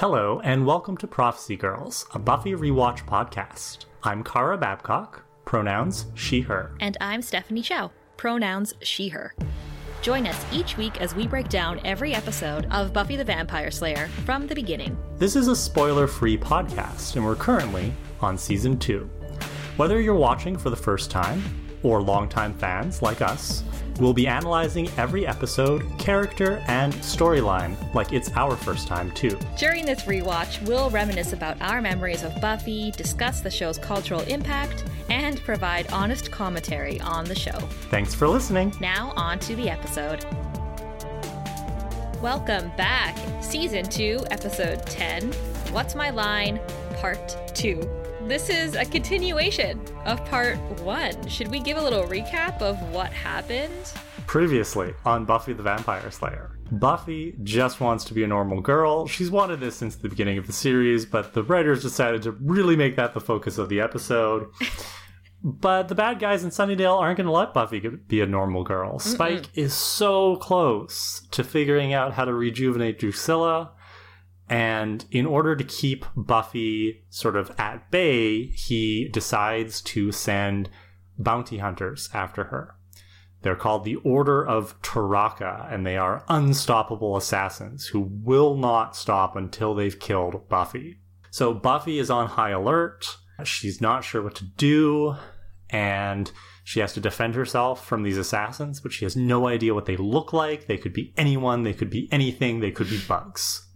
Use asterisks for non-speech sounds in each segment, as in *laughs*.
Hello, and welcome to Prophecy Girls, a Buffy rewatch podcast. I'm Kara Babcock, pronouns she, her. And I'm Stephanie Chow, pronouns she, her. Join us each week as we break down every episode of Buffy the Vampire Slayer from the beginning. This is a spoiler free podcast, and we're currently on season two. Whether you're watching for the first time, or longtime fans like us, we'll be analyzing every episode, character, and storyline like it's our first time, too. During this rewatch, we'll reminisce about our memories of Buffy, discuss the show's cultural impact, and provide honest commentary on the show. Thanks for listening. Now, on to the episode. Welcome back. Season 2, Episode 10 What's My Line, Part 2. This is a continuation of Part 1. Should we give a little recap of what happened? Previously on Buffy the Vampire Slayer. Buffy just wants to be a normal girl. She's wanted this since the beginning of the series, but the writers decided to really make that the focus of the episode. *laughs* but the bad guys in Sunnydale aren't going to let Buffy be a normal girl. Spike Mm-mm. is so close to figuring out how to rejuvenate Drusilla. And in order to keep Buffy sort of at bay, he decides to send bounty hunters after her. They're called the Order of Taraka, and they are unstoppable assassins who will not stop until they've killed Buffy. So Buffy is on high alert. She's not sure what to do, and she has to defend herself from these assassins, but she has no idea what they look like. They could be anyone, they could be anything, they could be bugs.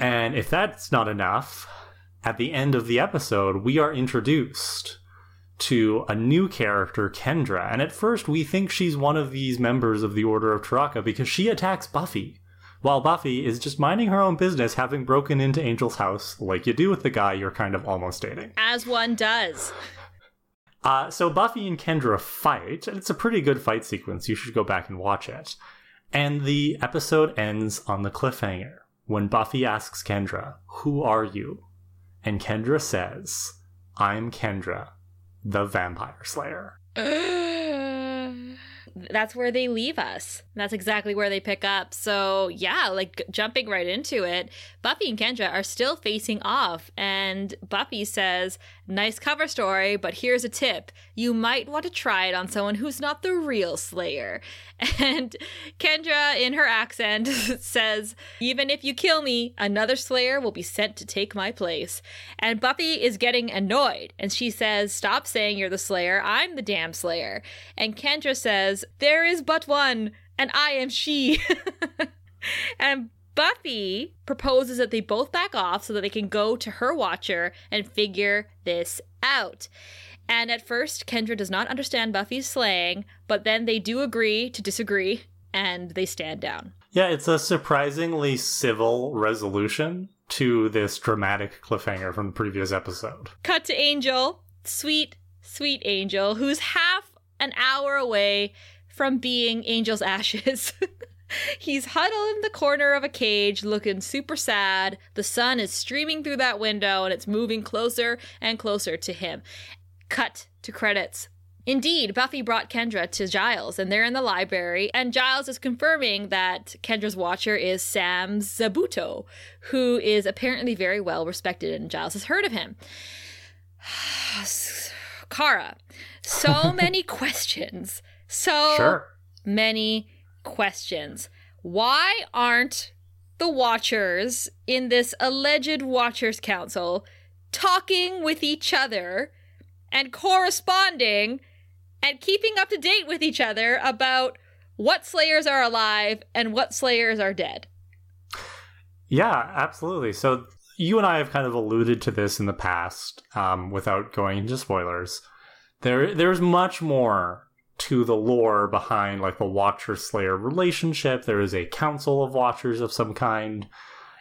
And if that's not enough, at the end of the episode, we are introduced to a new character, Kendra. And at first, we think she's one of these members of the Order of Taraka because she attacks Buffy. While Buffy is just minding her own business, having broken into Angel's house, like you do with the guy you're kind of almost dating. As one does. Uh, so Buffy and Kendra fight, and it's a pretty good fight sequence. You should go back and watch it. And the episode ends on the cliffhanger when Buffy asks Kendra, Who are you? And Kendra says, I'm Kendra, the Vampire Slayer. *sighs* that's where they leave us. That's exactly where they pick up. So, yeah, like jumping right into it, Buffy and Kendra are still facing off. And Buffy says, Nice cover story, but here's a tip. You might want to try it on someone who's not the real Slayer. *laughs* And Kendra, in her accent, *laughs* says, Even if you kill me, another Slayer will be sent to take my place. And Buffy is getting annoyed. And she says, Stop saying you're the Slayer. I'm the damn Slayer. And Kendra says, There is but one, and I am she. *laughs* and Buffy proposes that they both back off so that they can go to her watcher and figure this out. And at first, Kendra does not understand Buffy's slang, but then they do agree to disagree and they stand down. Yeah, it's a surprisingly civil resolution to this dramatic cliffhanger from the previous episode. Cut to Angel, sweet, sweet Angel, who's half an hour away from being Angel's ashes. *laughs* He's huddled in the corner of a cage looking super sad. The sun is streaming through that window and it's moving closer and closer to him. Cut to credits. Indeed, Buffy brought Kendra to Giles, and they're in the library, and Giles is confirming that Kendra's watcher is Sam Zabuto, who is apparently very well respected, and Giles has heard of him. *sighs* Kara, so *laughs* many questions. So sure. many questions. Why aren't the Watchers in this alleged Watchers Council talking with each other and corresponding and keeping up to date with each other about what Slayers are alive and what Slayers are dead? Yeah, absolutely. So you and I have kind of alluded to this in the past, um, without going into spoilers. There, there's much more to the lore behind like the Watcher Slayer relationship. There is a council of Watchers of some kind.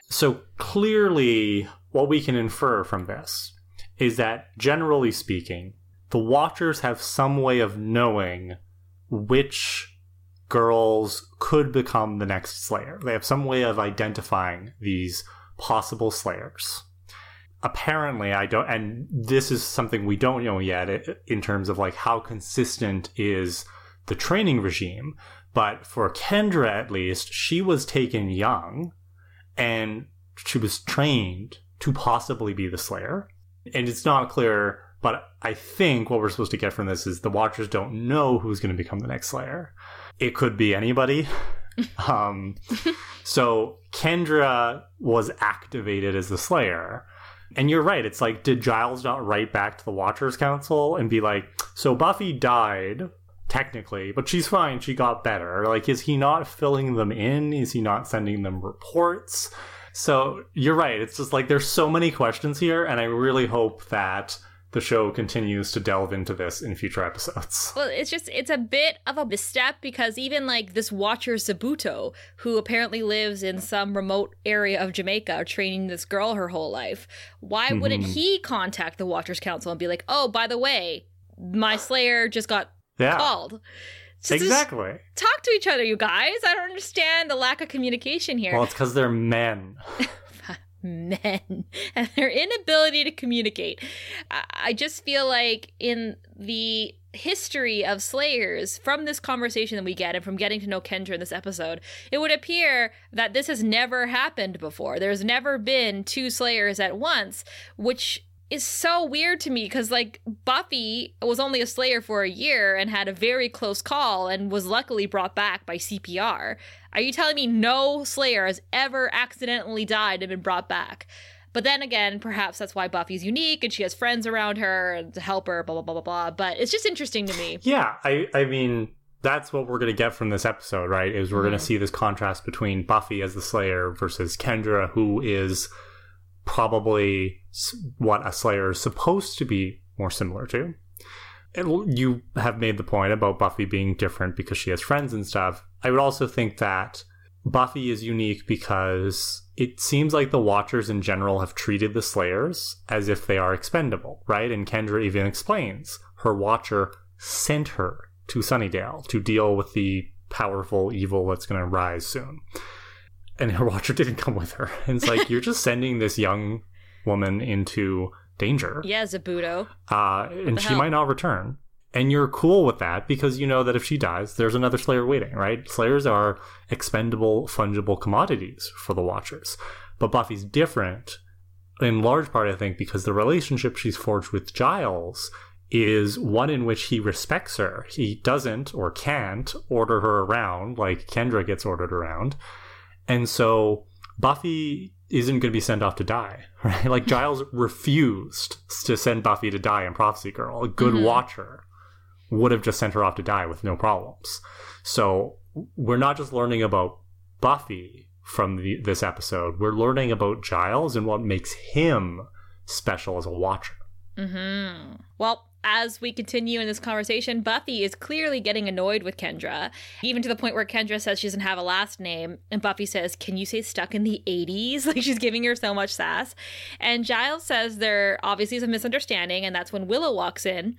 So clearly, what we can infer from this is that generally speaking, the Watchers have some way of knowing which girls could become the next Slayer. They have some way of identifying these possible Slayers apparently i don't and this is something we don't know yet in terms of like how consistent is the training regime but for kendra at least she was taken young and she was trained to possibly be the Slayer. And it's not clear, but I think what we're supposed to get from this is the Watchers don't know who's going to become the next Slayer. It could be anybody. *laughs* um, so Kendra was activated as the Slayer. And you're right. It's like, did Giles not write back to the Watchers Council and be like, so Buffy died, technically, but she's fine. She got better. Like, is he not filling them in? Is he not sending them reports? So you're right. It's just like there's so many questions here, and I really hope that the show continues to delve into this in future episodes. *laughs* Well, it's just it's a bit of a misstep because even like this watcher Zabuto, who apparently lives in some remote area of Jamaica, training this girl her whole life, why mm-hmm. wouldn't he contact the Watchers Council and be like, "Oh, by the way, my Slayer just got yeah. called." So exactly. Talk to each other, you guys. I don't understand the lack of communication here. Well, it's because they're men. *laughs* men *laughs* and their inability to communicate. I just feel like in the history of Slayers from this conversation that we get and from getting to know Kendra in this episode, it would appear that this has never happened before. There's never been two Slayers at once, which is so weird to me because like Buffy was only a slayer for a year and had a very close call and was luckily brought back by CPR. Are you telling me no slayer has ever accidentally died and been brought back? But then again, perhaps that's why Buffy's unique and she has friends around her to help her, blah blah blah blah blah. But it's just interesting to me. Yeah, I I mean that's what we're going to get from this episode, right? Is we're mm-hmm. going to see this contrast between Buffy as the Slayer versus Kendra, who is probably what a Slayer is supposed to be more similar to. You have made the point about Buffy being different because she has friends and stuff. I would also think that Buffy is unique because it seems like the Watchers in general have treated the Slayers as if they are expendable, right? And Kendra even explains her Watcher sent her to Sunnydale to deal with the powerful evil that's going to rise soon and *laughs* her watcher didn't come with her. And it's like you're just sending this young woman into danger. Yeah, Zabuto. Uh, and she hell? might not return. And you're cool with that because you know that if she dies, there's another Slayer waiting, right? Slayers are expendable, fungible commodities for the Watchers. But Buffy's different in large part, I think, because the relationship she's forged with Giles is one in which he respects her. He doesn't or can't order her around like Kendra gets ordered around. And so Buffy isn't going to be sent off to die, *laughs* right? Like Giles refused to send Buffy to die in Prophecy Girl. A good mm-hmm. watcher would have just sent her off to die with no problems. So we're not just learning about Buffy from the, this episode. We're learning about Giles and what makes him special as a watcher. Mm-hmm. Well, as we continue in this conversation, Buffy is clearly getting annoyed with Kendra, even to the point where Kendra says she doesn't have a last name. And Buffy says, Can you say stuck in the 80s? *laughs* Like she's giving her so much sass. And Giles says there obviously is a misunderstanding, and that's when Willow walks in.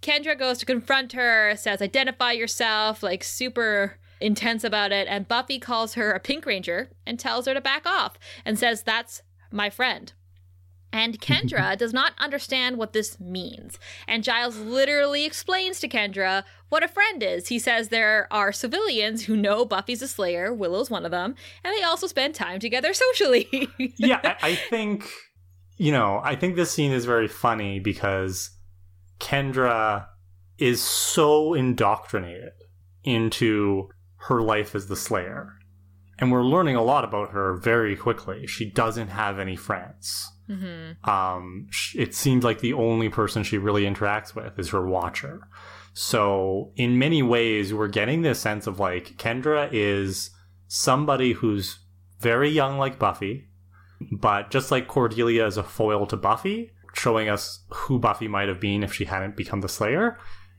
Kendra goes to confront her, says, Identify yourself, like super intense about it. And Buffy calls her a Pink Ranger and tells her to back off and says, That's my friend. And Kendra *laughs* does not understand what this means. And Giles literally explains to Kendra what a friend is. He says there are civilians who know Buffy's a Slayer, Willow's one of them, and they also spend time together socially. *laughs* yeah, I, I think, you know, I think this scene is very funny because Kendra is so indoctrinated into her life as the Slayer. And we're learning a lot about her very quickly. She doesn't have any friends Mm-hmm. Um, it seems like the only person she really interacts with is her watcher. So, in many ways, we're getting this sense of like Kendra is somebody who's very young, like Buffy, but just like Cordelia is a foil to Buffy, showing us who Buffy might have been if she hadn't become the Slayer.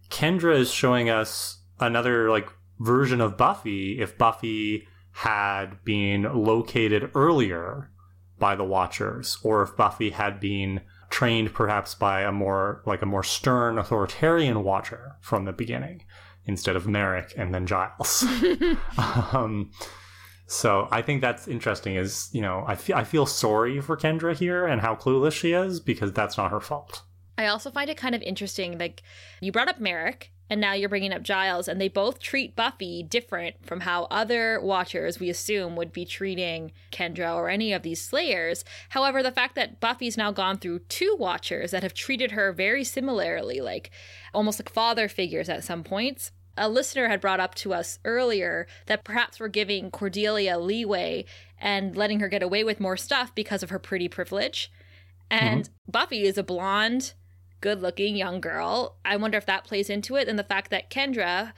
Kendra is showing us another like version of Buffy if Buffy had been located earlier by the Watchers, or if Buffy had been trained perhaps by a more like a more stern authoritarian Watcher from the beginning, instead of Merrick and then Giles. *laughs* um, so I think that's interesting. Is you know I feel I feel sorry for Kendra here and how clueless she is because that's not her fault. I also find it kind of interesting. Like you brought up Merrick, and now you're bringing up Giles, and they both treat Buffy different from how other Watchers, we assume, would be treating Kendra or any of these Slayers. However, the fact that Buffy's now gone through two Watchers that have treated her very similarly, like almost like father figures at some points. A listener had brought up to us earlier that perhaps we're giving Cordelia leeway and letting her get away with more stuff because of her pretty privilege. And mm-hmm. Buffy is a blonde, good looking young girl. I wonder if that plays into it. And the fact that Kendra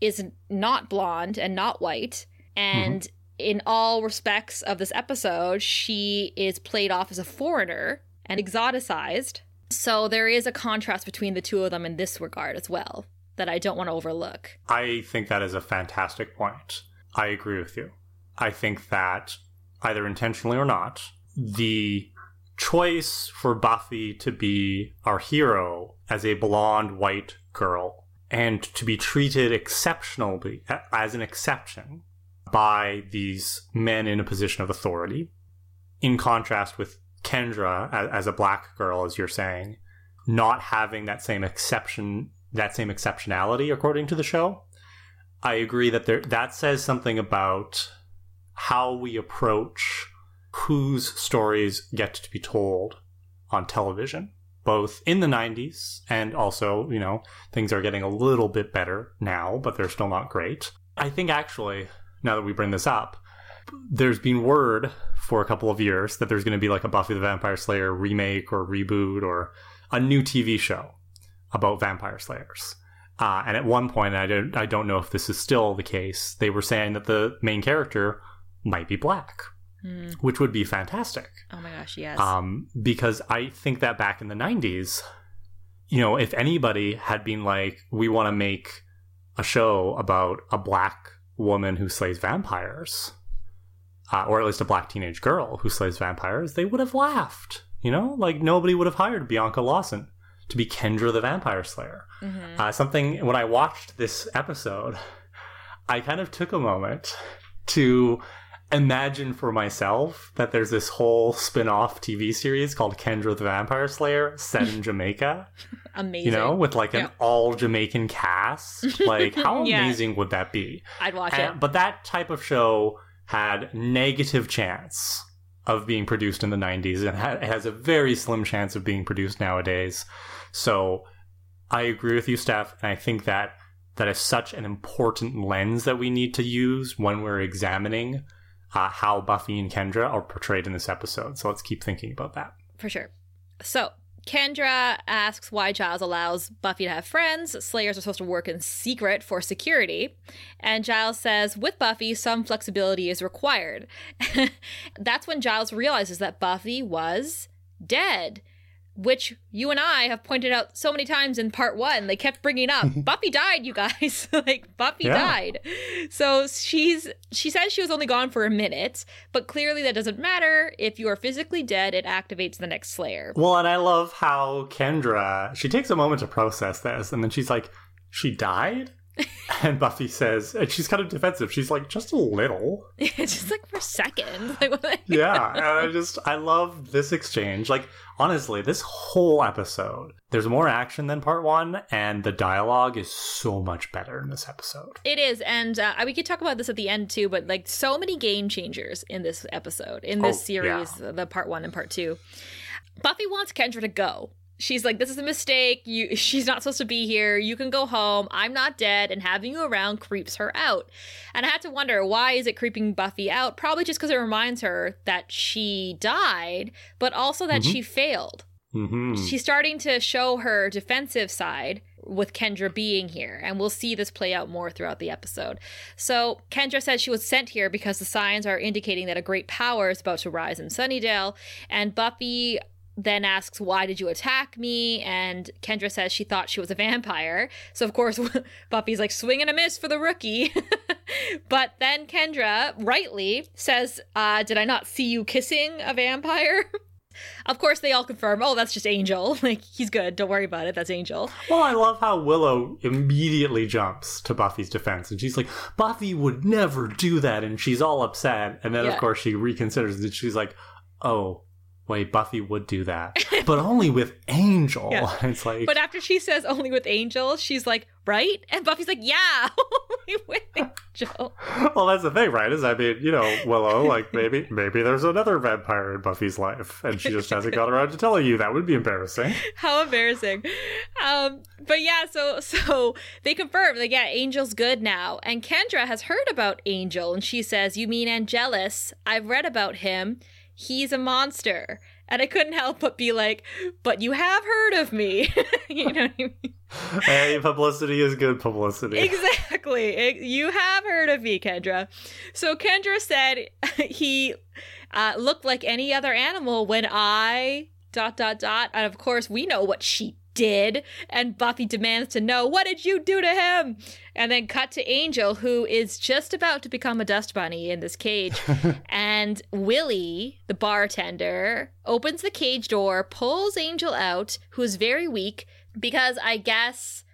is not blonde and not white. And mm-hmm. in all respects of this episode, she is played off as a foreigner and exoticized. So there is a contrast between the two of them in this regard as well that I don't want to overlook. I think that is a fantastic point. I agree with you. I think that either intentionally or not, the choice for Buffy to be our hero as a blonde white girl and to be treated exceptionally as an exception by these men in a position of authority, in contrast with Kendra as, a black girl, as you're saying, not having that same exception, that same exceptionality according to the show. I agree that there that says something about how we approach whose stories get to be told on television, both in the 90s and also, you know, things are getting a little bit better now, but they're still not great. I think actually, now that we bring this up, there's been word for a couple of years that there's going to be like a Buffy the Vampire Slayer remake or reboot or a new TV show about vampire slayers. Uh, and at one point, I don't, I don't know if this is still the case, they were saying that the main character might be black mm. which would be fantastic. Oh my gosh, yes. Um, because I think that back in the 90s, you know, if anybody had been like, we want to make a show about a black woman who slays vampires, uh, or at least a black teenage girl who slays vampires, they would have laughed. You know, like nobody would have hired Bianca Lawson to be Kendra the Vampire Slayer. Mm-hmm. Uh, something, when I watched this episode, I kind of took a moment to imagine for myself that there's this whole spin-off TV series called Kendra the Vampire Slayer set in *laughs* Jamaica. amazing. You know, with like an yeah. all Jamaican cast. Like how *laughs* yeah. amazing would that be? I'd watch and, it. But that type of show had negative chance of being produced in the 90s and ha- has a very slim chance of being produced nowadays. So I agree with you, Steph, and I think that that is such an important lens that we need to use when we're examining uh, how Buffy and Kendra are portrayed in this episode. So let's keep thinking about that. For sure. So Kendra asks why Giles allows Buffy to have friends. Slayers are supposed to work in secret for security. And Giles says, with Buffy, some flexibility is required. *laughs* That's when Giles realizes that Buffy was dead which you and I have pointed out so many times in part one. They kept bringing up *laughs* Buffy died, you guys. *laughs* like Buffy yeah. died. So she's she says she was only gone for a minute, but clearly that doesn't matter. If you are physically dead, it activates the next Slayer. Well, and I love how Kendra she takes a moment to process this, and then she's like, "She died." *laughs* and Buffy says, and she's kind of defensive. She's like, just a little. *laughs* just like for a second. *laughs* yeah, and I just I love this exchange. Like honestly, this whole episode, there's more action than part one, and the dialogue is so much better in this episode. It is, and uh, we could talk about this at the end too. But like so many game changers in this episode, in this oh, series, yeah. the part one and part two. Buffy wants Kendra to go she's like, "This is a mistake. You, *laughs* she's not supposed to be here. You can go home. I'm not dead." And having you around creeps her out. And I had to wonder why is it creeping Buffy out? Probably just because it reminds her that she died, but also that mm-hmm. she failed. Mm-hmm. She's starting to show her defensive side with Kendra being here, and we'll see this play out more throughout the episode. So, Kendra says she was sent here because the signs are indicating that a great power is about to rise in Sunnydale, and Buffy then asks, Why did you attack me? And Kendra says she thought she was a vampire. So, of course, *laughs* Buffy's like, Swing and a miss for the rookie. *laughs* but then Kendra, rightly, says, uh, Did I not see you kissing a vampire? *laughs* Of course, they all confirm, oh, that's just Angel. Like, he's good. Don't worry about it. That's Angel. Well, I love how Willow immediately jumps to Buffy's defense. And she's like, Buffy would never do that. And she's all upset. And then, yeah. of course, she reconsiders and She's like, oh, wait, Buffy would do that, *laughs* but only with Angel. Yeah. *laughs* It's like, But after she says only with Angel, she's like, right? And Buffy's like, yeah, *laughs* only with Angel. well, that's the thing, right? Is I mean, you know, Willow, like maybe maybe there's another vampire in Buffy's life, and she just hasn't got around to telling you. That would be embarrassing. How embarrassing. Um, but yeah, so so they confirm like yeah, Angel's good now. And Kendra has heard about Angel and she says, You mean Angelus? I've read about him. He's a monster. And I couldn't help but be like, but you have heard of me. *laughs* you know what I mean? *laughs* hey, publicity is good publicity. *laughs* Exactly. You have heard of me, Kendra. So Kendra said he uh, looked like any other animal when I dot dot dot. And of course, we know what she did. And Buffy demands to know what did you do to him? And then cut to Angel, who is just about to become a dust bunny in this cage. *laughs* and Willie, the bartender, opens the cage door, pulls Angel out, who is very weak because I guess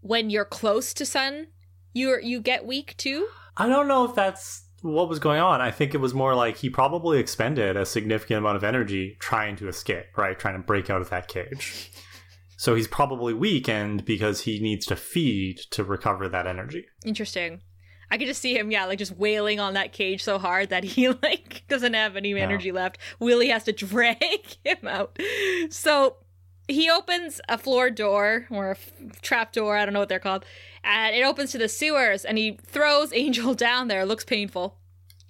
when you're close to Sun, you you get weak too. I don't know if that's what was going on. I think it was more like he probably expended a significant amount of energy trying to escape, right? Trying to break out of that cage. So he's probably weakened because he needs to feed to recover that energy. Interesting. I could just see him, yeah, like just wailing on that cage so hard that he *laughs* like doesn't have any energy left. Willie has to *laughs* drag him out. So he opens a floor door or a f- trap door, I don't know what they're called, and it opens to the sewers and he throws *laughs* Angel down there. It looks painful.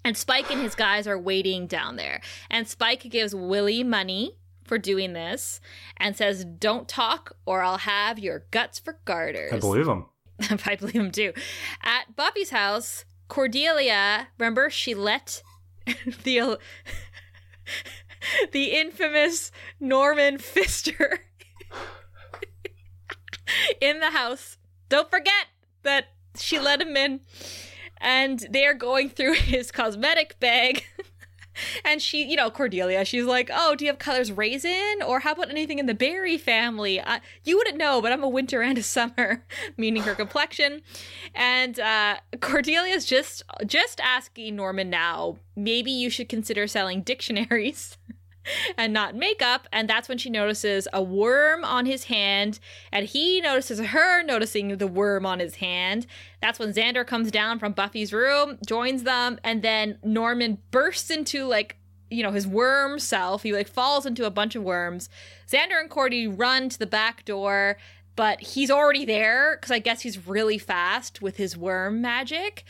And Spike and his guys are waiting down there. And Spike gives Willie money for doing this and says, Don't talk or I'll have your guts for garters. I believe him. *laughs* I believe him too. At Buffy's house, Cordelia, remember she let *laughs* the *laughs* the infamous Norman Pfister in the house. Don't forget that she let him in, and they're going through his cosmetic bag. And she, you know, Cordelia, she's like, "Oh, do you have colors raisin, or how about anything in the berry family?" You wouldn't know, but I'm a winter and a summer, *laughs* meaning her complexion. And uh, Cordelia's just just asking Norman now, maybe you should consider selling dictionaries. *laughs* and not makeup. And that's when she notices a worm on his hand, and he notices her noticing the worm on his hand. That's when Xander comes down from Buffy's room, joins them, and then Norman bursts into like you know his worm self. He like falls into a bunch of worms. Xander and Cordy run to the back door. But he's already there because I guess he's really fast with his worm magic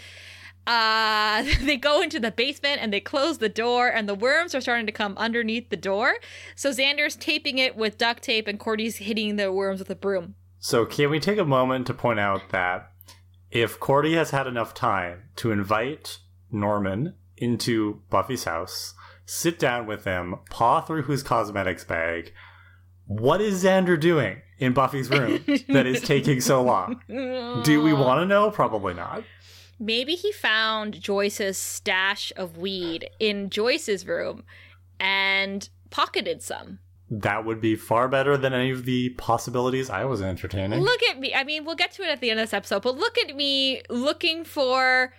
uh *laughs* they go into the basement and they close the door and the worms are starting to come underneath the door so xander's taping it with duct tape and cordy's hitting the worms with a broom So, can we take a moment to point out that if Cordy has had enough time to invite Norman into Buffy's house, sit down with him, paw through his cosmetics bag, what is Xander doing in Buffy's room *laughs* that is taking so long? Do we want to know? Probably not. Maybe he found joyce's stash of weed in joyce's room and pocketed some That would be far better than any of the possibilities I was entertaining. Look at me. I mean, we'll get to it at the end of this episode, but look at me looking for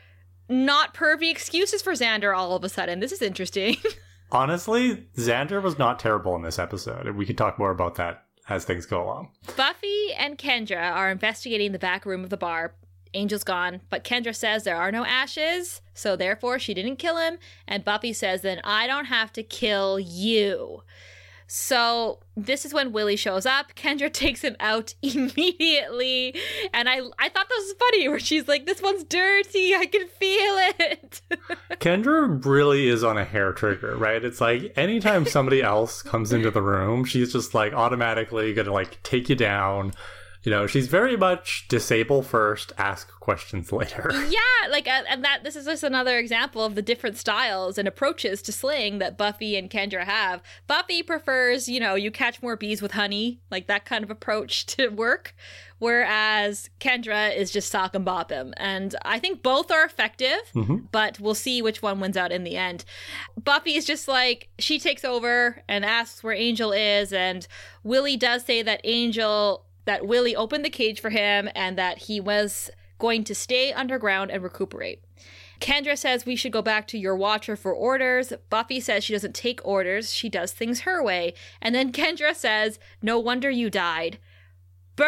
not pervy excuses for Xander all of a sudden. This is interesting. *laughs* Honestly, Xander was not terrible in this episode, and we can talk more about that as things go along. Buffy and Kendra are investigating the back room of the bar. Angel's gone, but Kendra says there are no ashes, so therefore she didn't kill him. And Buffy says, then I don't have to kill you. So this is when Willie shows up. *laughs* Kendra takes him out *laughs* immediately, and I I thought this was funny where she's like, "This one's dirty. I can feel it." *laughs* Kendra really is on a hair trigger, right? It's like anytime somebody else comes into the room, she's just like automatically gonna like take you down. You know, she's very much disable first, ask questions later. *laughs* yeah, like uh, and that this is just another example of the different styles and approaches to slaying that Buffy and Kendra have. Buffy prefers, you know, you catch more bees with honey, like that kind of approach *laughs* to work, whereas Kendra is just sock and bop him. And I think both are effective, Mhm. but we'll see which one wins out in the end. Buffy is just like she takes over and asks where Angel is, and Willie does say that Angel that Willie opened the cage for him and that he was going to stay underground and recuperate. Kendra says we should go back to your watcher for orders. Buffy says she doesn't take orders, she does things her way. And then Kendra says, No wonder you died. Burn!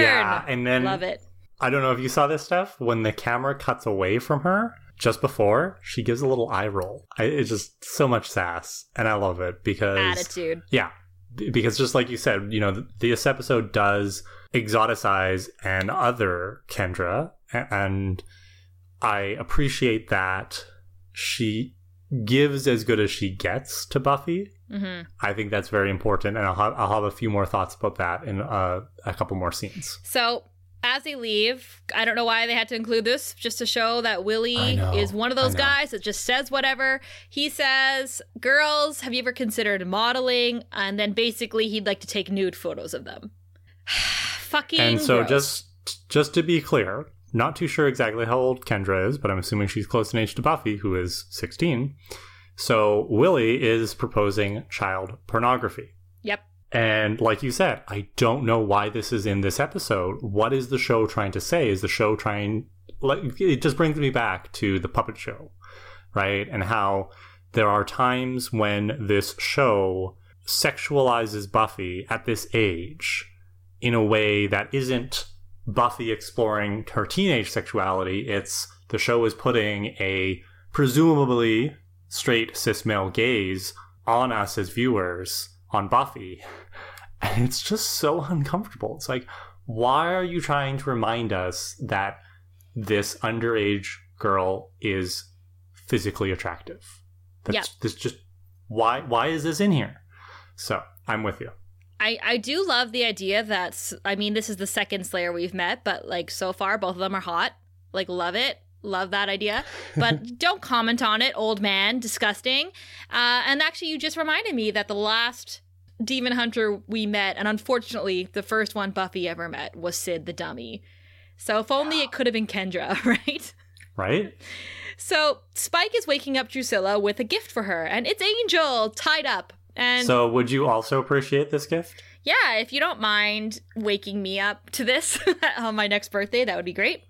Yeah, and then Love it. I don't know if you saw this stuff when the camera cuts away from her just before she gives a little eye roll. I, it's just so much sass, and I love it because Attitude. yeah, because just like you said, you know, th- this episode does exoticize and other Kendra, and I appreciate that she gives as good as she gets to Buffy. hmm I think that's very important, and I'll have, I'll have a few more thoughts about that in uh, a couple more scenes. So as they leave, I don't know why they had to include this, just to show that Willie know, is one of those guys that just says whatever. He says, Girls, have you ever considered modeling? And then basically he'd like to take nude photos of them. *sighs* Fucking And so gross. just just to be clear, not too sure exactly how old Kendra is, but I'm assuming she's close in age to Buffy, who is 16. So Willie is proposing child pornography. And like you said, I don't know why this is in this episode. What is the show trying to say? Is the show trying like it just brings me back to the puppet show, right? And how there are times when this show sexualizes Buffy at this age in a way that isn't Buffy exploring her teenage sexuality. It's the show is putting a presumably straight cis male gaze on us as viewers on Buffy. And *laughs* it's just so uncomfortable. It's like, why are you trying to remind us that this underage girl is physically attractive? That's Yeah. this just why why is this in here? So I'm with you. I, I do love the idea that I mean this is the second Slayer we've met, but like so far both of them are hot. Like love it, love that idea. But *laughs* don't comment on it, old man, disgusting. Uh, and actually, you just reminded me that the last demon hunter we met, and unfortunately the first one Buffy ever met, was Sid the dummy. So if only it *gasps* could have been Kendra, *laughs* right? Right? So Spike is waking up Drusilla with a gift for her, and it's Angel tied up. And so would you also appreciate this gift? yeah, if you don't mind waking me up to this *laughs* on my next birthday, that would be great.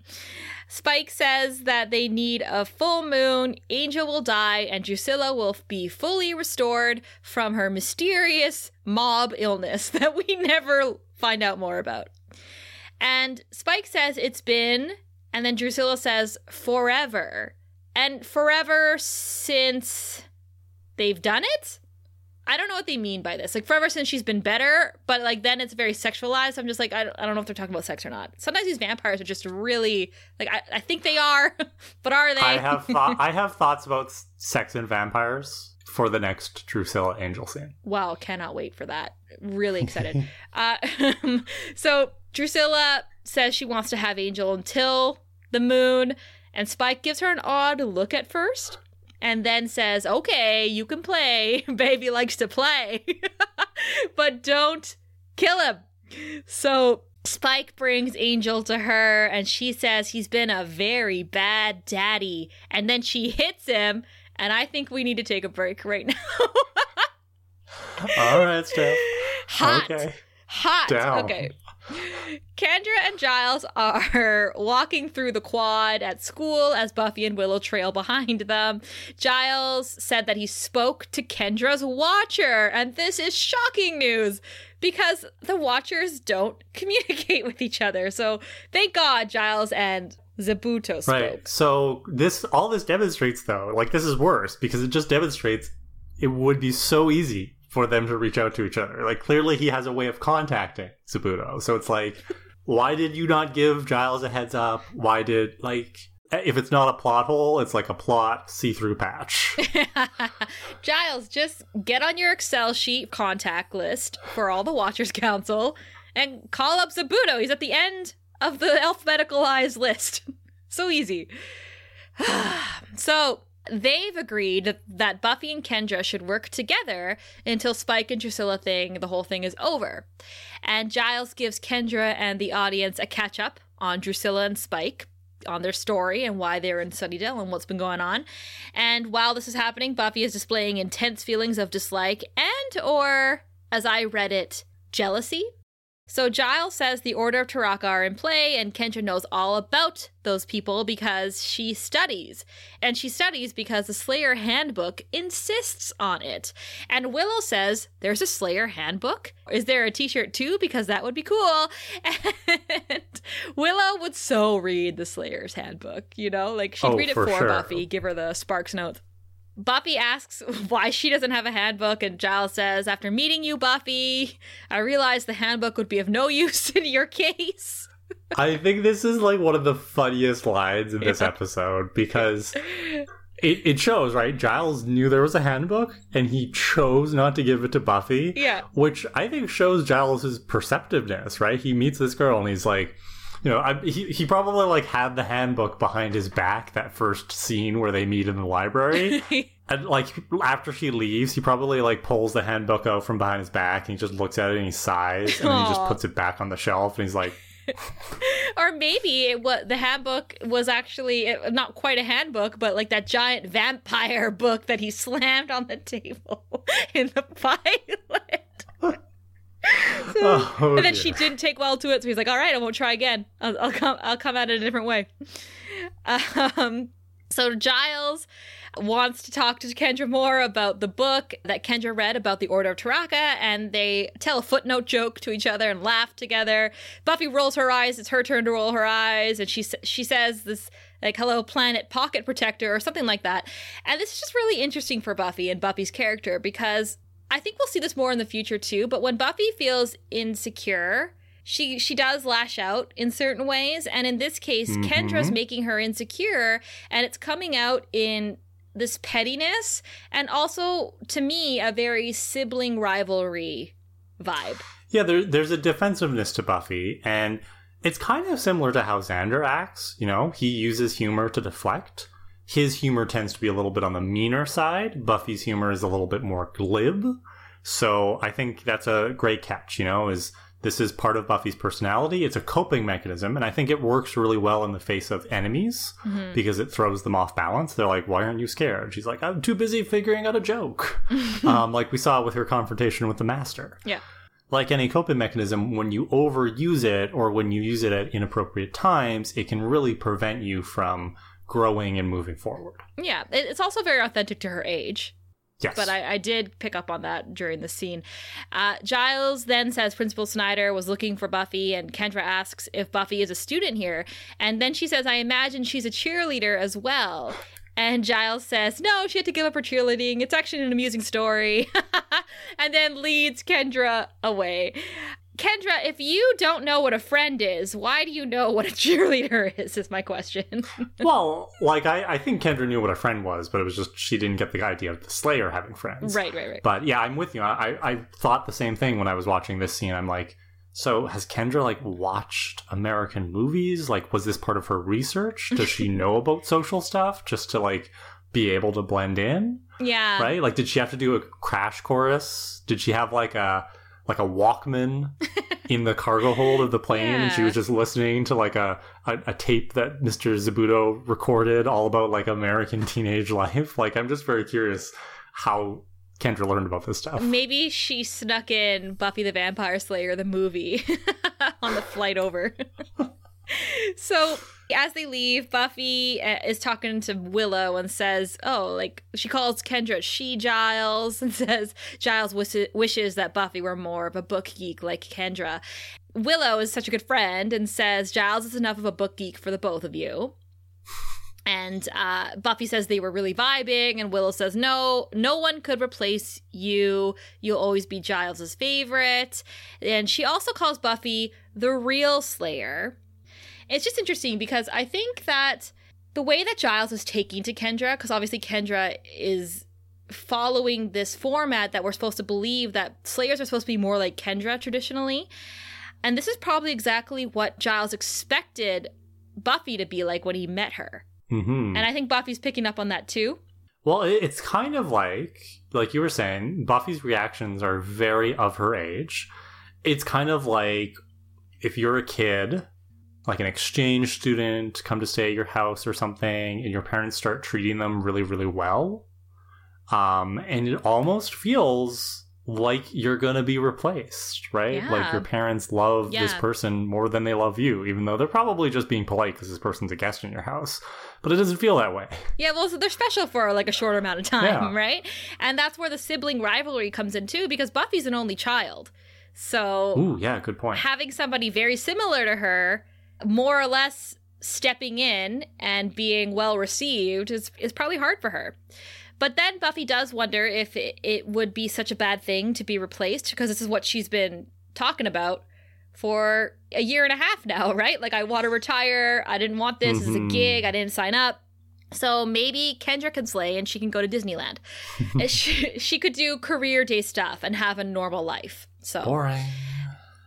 Spike says that they need a full moon, Angel will die, and Drusilla will be fully restored from her mysterious mob illness *laughs* that we never find out more about. And Spike says it's been, and then Drusilla says forever. And forever since they've done it? I don't know what they mean by this. Like forever since she's been better, but like then it's very sexualized. I'm just like I don't, I don't know if they're talking about sex or not. Sometimes these vampires are just really like I, I think they are, *laughs* but are they? I have *laughs* thought I have thoughts about sex and vampires for the next Drusilla Angel scene. wow, cannot wait for that. Really excited. *laughs* uh, so Drusilla says she wants to have Angel until the moon, and Spike gives her an odd look at first. And then says, okay, you can play. *laughs* Baby likes to play. *laughs* but don't kill him. So Spike brings Angel to her and she says he's been a very bad daddy. And then she hits him. And I think we need to take a break right *laughs* now. All right, Steph. Hot. Okay. Hot. Down. Okay. Kendra and Giles are *laughs* walking through the quad at school as Buffy and Willow trail behind them. Giles said that he spoke to Kendra's watcher, and this is shocking news because the watchers don't *laughs* communicate with each other. So thank God Giles and Zabuto spoke. Right. So this all this demonstrates though, like this is worse because it just demonstrates it would be so easy for them to reach out to each other. Like clearly he has a way of contacting Zabuto. So it's like why did you not give Giles a heads up? Why did like if it's not a plot hole, it's like a plot see-through patch. *laughs* *laughs* Giles, just get on your Excel sheet contact list for all the Watchers Council and call up Zabuto. He's at the end of the alphabeticalized list. *laughs* so easy. *sighs* so they've agreed that Buffy and Kendra should work together until Spike and Drusilla thing, the whole thing is over. And Giles gives Kendra and the audience a catch up on Drusilla and Spike on their story and why they're in Sunnydale and what's been going on. And while this is happening, Buffy is displaying intense feelings of dislike and or as I read it, jealousy So Giles says the Order of Taraka are in play, and Kendra knows all about those people because she studies. And she studies because the Slayer handbook insists on it. And Willow says, There's a Slayer handbook? Is there a t shirt too? Because that would be cool. *laughs* And Willow would so read the Slayer's handbook, you know? Like she'd Oh, read it for for sure. Buffy, give her the Sparks notes. Buffy asks *laughs* why she doesn't have a handbook, and Giles says, After meeting you, Buffy, I realized the handbook would be of no *laughs* use in your case. I think this is like one of the funniest lines in this Yeah. episode because it, it shows, right? Giles knew there was a handbook and he chose not to give it to Buffy. Yeah. Which I think shows Giles' perceptiveness, right? He meets this girl and he's like, you know, I, he, he probably like had the handbook behind his back that first scene where they meet in the library. *laughs* And like after she leaves, he probably like pulls the handbook out from behind his back and he just looks at it and he sighs and he just puts it back on the shelf and he's like, *laughs* or maybe it, what the handbook was actually not quite a handbook, but like that giant vampire book that he slammed on the table *laughs* in the pilot. Oh, *laughs* and then dear. she didn't take well to it, so he's like, "All right, I won't try again. I'll, I'll come. I'll come at it a different way." Um, so Giles wants to talk to Kendra more about the book that Kendra read about the Order of Taraka, and they tell a footnote joke to each other and laugh together. Buffy rolls her eyes; it's her turn to roll her eyes, and she she says this like "Hello, planet pocket protector" or something like that. And this is just really interesting for Buffy and Buffy's character because I think we'll see this more in the future too. But when Buffy feels insecure, she she does lash out in certain ways, and in this case, Mhm. Kendra's making her insecure, and it's coming out in this pettiness and also to me a very sibling rivalry vibe. Yeah, there, there's a defensiveness to Buffy, and it's kind of similar to how Xander acts. You know, he uses humor to deflect. His humor tends to be a little bit on the meaner side. Buffy's humor is a little bit more glib. So I think that's a great catch, you know, is this is part of Buffy's personality. It's a coping mechanism, and I think it works really well in the face of enemies because it throws them off balance. They're like, Why aren't you scared? She's like, I'm too busy figuring out a joke. *laughs* um, like we saw with her confrontation with the master Yeah. like any coping mechanism, when you overuse it or when you use it at inappropriate times, it can really prevent you from growing and moving forward. Yeah, it's also very authentic to her age. Yes. But I, I did pick up on that during the scene. Uh, Giles then says Principal Snyder was looking for Buffy, and Kendra asks if Buffy is a student here. And then she says, I imagine she's a cheerleader as well. And Giles says, No, she had to give up her cheerleading. It's actually an amusing story. *laughs* and then leads Kendra away. Kendra, if you don't know what a friend is, why do you know what a *laughs* cheerleader is? Is my question. *laughs* well, like I, I think Kendra knew what a friend was, but it was just she didn't get the idea of the Slayer having friends. right, right, right. But yeah, I'm with you. I, I thought the same thing when I was watching this scene. I'm like, so has Kendra like watched American movies? Like, was this part of her research? Does she *laughs* know about social stuff just to like be able to blend in? Yeah. right? Like, did she have to do a crash chorus? Did she have like a like a Walkman *laughs* in the cargo hold of the plane, and she was just listening to like a, a a tape that Mr. Zabuto recorded all about like American *laughs* teenage life? Like, I'm just very curious how Kendra learned about this stuff. Maybe she snuck in Buffy the Vampire Slayer, the movie, *laughs* on the flight over. so as they leave, Buffy uh, is talking to Willow and says, Oh, like she calls Kendra she Giles *laughs* and says Giles wish- wishes that Buffy were more of a book geek like Kendra. Willow is such a good friend and says Giles is enough of a book geek for the both of you. And uh, Buffy says they were really vibing, and Willow says, No, no one could replace you. You'll always be Giles's favorite. And she also calls Buffy the real Slayer. It's just interesting because I think that the way that Giles is taking to Kendra, because obviously Kendra is following this format that we're supposed to believe that Slayers are supposed to be more like Kendra traditionally. And this is probably exactly what Giles expected Buffy to be like when he met her. hmm And I think Buffy's picking up on that too. Well, it's kind of like, like you were saying, Buffy's reactions are very of her age. It's kind of like if you're a kid, like an exchange student, come to stay at your house or something, and your parents start treating them really, really well. Um, and it almost feels like you're gonna be replaced, right? Yeah. Like your parents love this person more than they love you, even though they're probably just being polite because this person's a guest in your house. But it doesn't feel that way. *laughs* Yeah, well, so they're special for like a shorter amount of time, Yeah. *laughs* right? And that's where the sibling rivalry comes in too, because Buffy's an only child. So Ooh, yeah, good point. having somebody very similar to her, more or less stepping in and being well received is, is probably hard for her. But then Buffy does wonder if it, it would be such a bad thing to be replaced because this is what she's been talking about for a year and a half now, *laughs* right? Like, I want to retire. I didn't want this as a mm-hmm. gig. I didn't sign up. So maybe Kendra can slay and she can go to Disneyland. *laughs* She, she could do career day stuff and have a normal life. So Boring.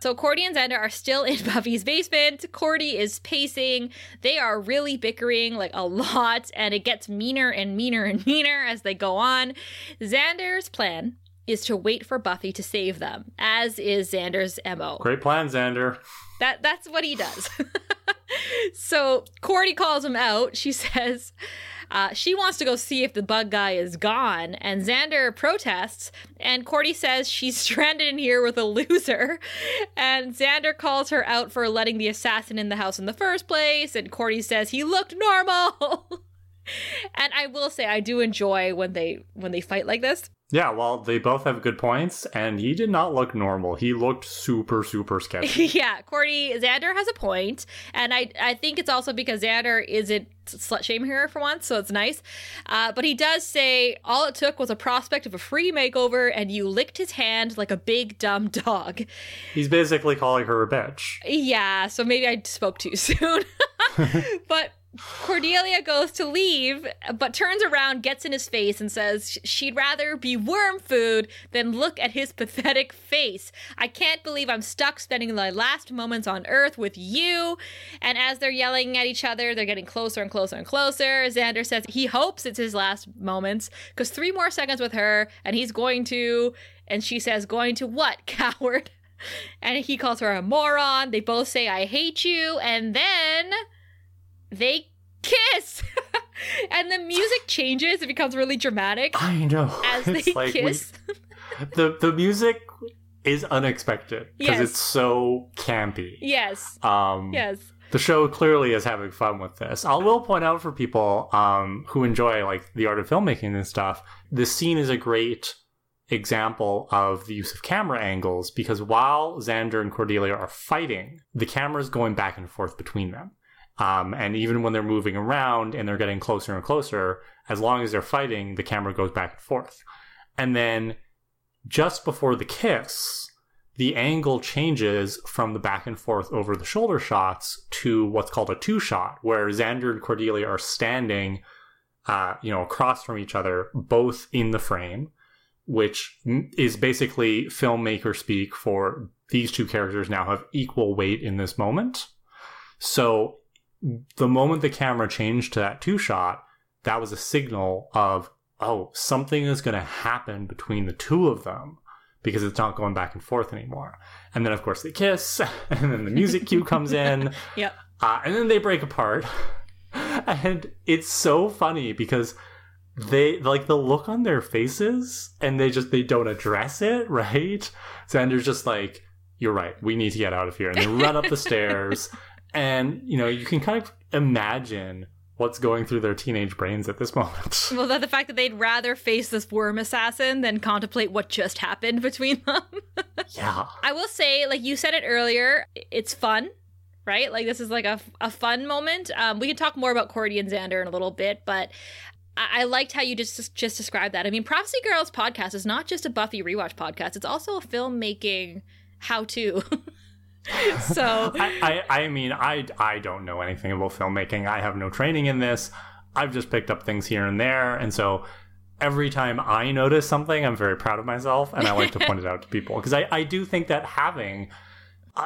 So Cordy and Xander are still in *laughs* Buffy's basement. Cordy is pacing. They are really bickering like a lot, and it gets meaner and meaner and meaner as they go on. Xander's plan is to wait for Buffy to save them, as is Xander's MO. Great plan, Xander. That that's what he does. *laughs* so Cordy calls him out. She *laughs* says uh, she wants to go see if the bug guy is gone, and Xander protests. And Cordy says she's *laughs* stranded in here with a loser, and Xander calls her out for letting the assassin in the house in the first place. And Cordy says he looked normal. *laughs* and I will say I do enjoy when they when they fight like this. Yeah, well, they both have good points, and he did not look normal. He looked super, super *laughs* sketchy. yeah, Cordy Xander has a point, and I I think it's also because Xander isn't slut shame her for once, so it's nice. Uh, but he does say all it took was a prospect of a free makeover, and you licked his hand like a big dumb dog. He's basically calling her a bitch. Yeah, so maybe I spoke too *laughs* soon. *laughs* but Cordelia goes to leave, but turns around, gets in his face, and says she'd rather be worm food than look at his *laughs* pathetic face. I can't believe I'm stuck spending my last moments on Earth with you. And as they're yelling at each other, they're getting closer and closer and closer. Xander says he hopes it's his last moments because three more seconds with her, and he's going to. And she says, Going to what, *laughs* coward? And he calls her a moron. They both say, I hate you. And then they kiss. *laughs* and the music changes. It becomes really dramatic I know. as *laughs* It's they like we- kiss. the the music is unexpected because Yes. it's so campy. yes. Um, Yes. the show clearly is having fun with this. I will point out for people um, who enjoy like the art of filmmaking and stuff, this scene is a great example of the use of camera angles because while Xander and Cordelia are fighting, the camera is going back and forth between them. Um, and even when they're moving around and they're getting closer and closer, as long as they're fighting, the camera goes back and forth. And then just before the kiss, the angle changes from the back and forth over the shoulder shots to what's called a two shot, where Xander and Cordelia are standing, uh, you know, across from each other, both in the frame, which is basically filmmaker speak for these two characters now have equal weight in this moment. So the moment the camera changed to that two shot, that was a signal of, oh, something is going to happen between the two of them because it's not going back and forth anymore. And then, of course, they kiss, *laughs* and then the music cue comes in, *laughs* Yep. uh, and then they break apart. *laughs* and it's so funny because they like the look on their faces and they just they don't address it right xander's just like you're right we need to get out of here and they run up the stairs and you know you can kind of imagine what's going through their teenage brains at this moment *laughs* Well, the, the fact that they'd rather face this worm assassin than contemplate what just happened between *laughs* them. yeah I will say, like you said it earlier, it's fun, right? Like this is like a, a fun moment. Um, we can talk more about Cordy and Xander in a little bit, but I, I liked how you just just described that. I mean, Prophecy Girls podcast is not just a Buffy rewatch podcast; it's also a filmmaking how to. *laughs* *laughs* so I, I i mean i i don't know anything about filmmaking. I have no training in this. I've just picked up things here and there. And so every time i notice something i'm very proud of myself and i like to point it out to people. Because I, I do think that having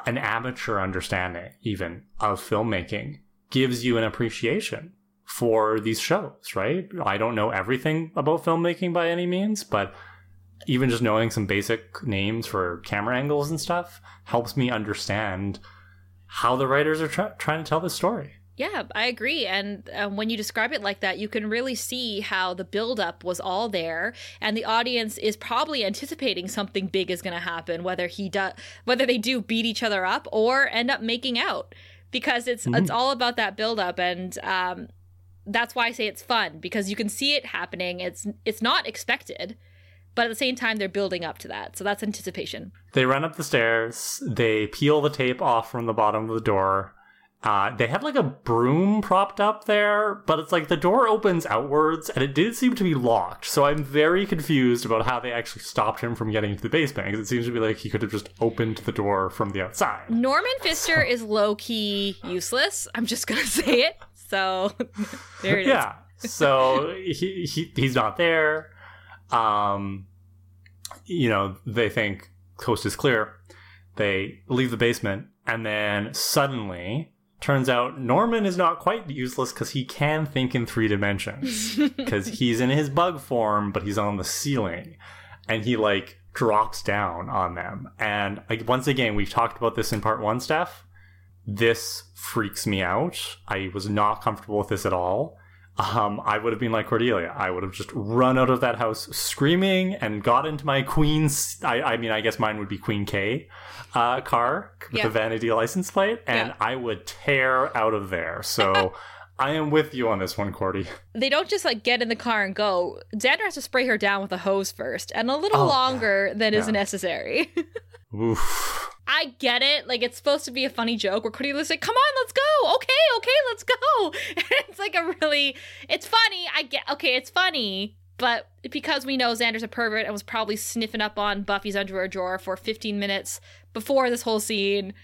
an amateur understanding even of filmmaking gives you an appreciation for these shows right? I don't know everything about filmmaking by any means but even just knowing some basic names for camera angles and stuff helps me understand how the writers are try- trying to tell this story. Yeah, I agree. And um, when you describe it like that, you can really see how the buildup was all there, and the audience is probably anticipating something big is going to happen, whether he does, whether they do beat each other up or end up making out, because it's mm-hmm. it's all about that buildup, and um, that's why I say it's fun because you can see it happening. It's it's not expected, but at the same time they're building up to that, so that's anticipation. They run up the stairs. They peel the tape off from the bottom of the door uh, they have like a broom propped up there, but it's like the door opens outwards and it did seem to be locked. So I'm very confused about how they actually stopped him from getting into the basement because it seems to be like he could have just opened the door from the outside. Norman Pfister is low key useless. I'm just going *laughs* to say it. So *laughs* there it yeah. so he, he he's not there. Um, you know, they think coast is clear. They leave the basement and then suddenly Turns out Norman is not quite useless because he can think in three dimensions. *laughs* Because he's in his bug form, but he's on the ceiling. And he like drops down on them. And like once again, we've talked about this in part one, Steph. This freaks me out. I was not comfortable with this at all. Um, I would have been like Cordelia. I would have just run out of that house screaming and got into my Queen's. I, I mean, I guess mine would be Queen K uh, car with yeah. the vanity license plate, and yeah. I would tear out of there. So. *laughs* I am with you on this one, Cordy. They don't just like get in the car and go. Xander has to spray her down with a hose first, and a little oh, longer yeah. than is necessary. *laughs* Oof. I get it. Like it's supposed to be a funny joke where Cordelia's like, "Come on, let's go. Okay, okay, let's go." *laughs* And it's like a really, it's funny. I get. Okay, it's funny, but because we know Xander's a pervert and was probably sniffing up on Buffy's underwear drawer for 15 minutes before this whole scene,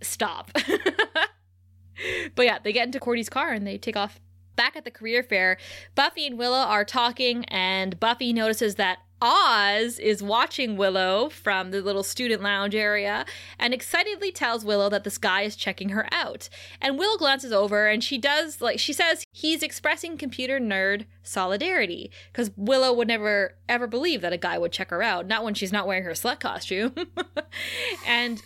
stop. *laughs* but yeah, they get into Cordy's car and they take off. Back at the career fair, Buffy and Willow are talking, and Buffy notices that Oz is watching Willow from the little student lounge area and excitedly tells Willow that this guy is checking her out. And Willow glances over and she does, like, she says he's expressing computer nerd solidarity because Willow would never ever believe that a guy would check her out, not when she's not wearing her slut costume. *laughs* and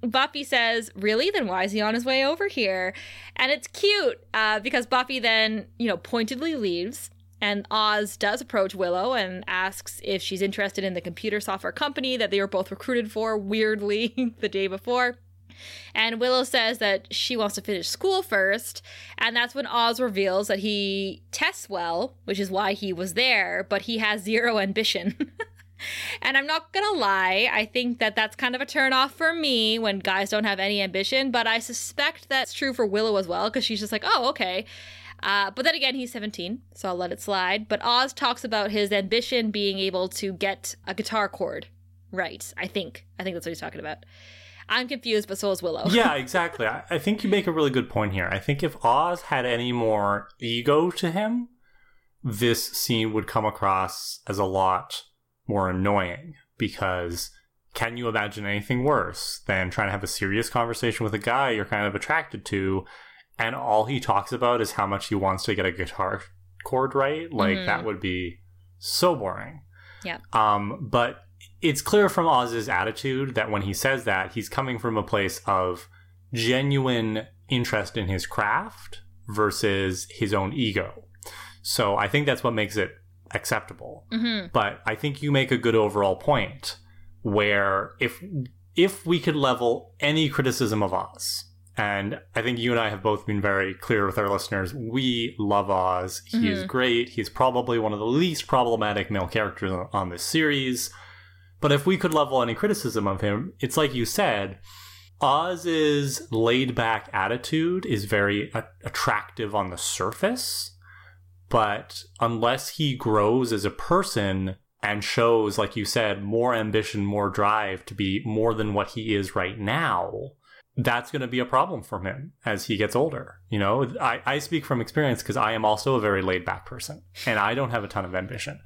Buffy says, Really? Then why is he on his way over here? And it's cute uh, because Buffy then, you know, pointedly leaves and Oz does approach Willow and asks if she's interested in the computer software company that they were both recruited for weirdly *laughs* the day before. And Willow says that she wants to finish school first. And that's when Oz reveals that he tests well, which is why he was there, but he has zero *laughs* ambition. *laughs* and I'm not gonna lie, I think that that's kind of a turn off for me when guys don't have any ambition, but I suspect that's true for Willow as well, because she's just like, oh, okay. Uh, but then again, he's 17, so I'll let it slide. But Oz talks about his ambition being able to get a guitar chord right. I think. I think that's what he's talking about. I'm confused, but so is Willow. yeah, *laughs* exactly. I, I think you make a really good point here. I think if Oz had any more ego to him, this scene would come across as a lot more annoying because can you imagine anything worse than trying to have a serious conversation with a guy you're kind of attracted to and all he talks about is how much he wants to get a guitar chord right, like mm-hmm. that would be so boring. Yeah. Um, but it's clear from Oz's attitude that when he says that, he's coming from a place of genuine interest in his craft versus his own ego. So I think that's what makes it acceptable. Mm-hmm. But I think you make a good overall point where if if we could level any criticism of Oz and I think you and I have both been very clear with our listeners. We love Oz. He mm-hmm. is great. He's probably one of the least problematic male characters on this series. But if we could level any criticism of him, it's like you said, Oz's laid back attitude is very a- attractive on the surface. But unless he grows as a person and shows, like you said, more ambition, more drive to be more than what he is right now, that's going to be a problem for him as he gets older. You know, I, I speak from experience because I am also a very laid back person and I don't have a ton of ambition.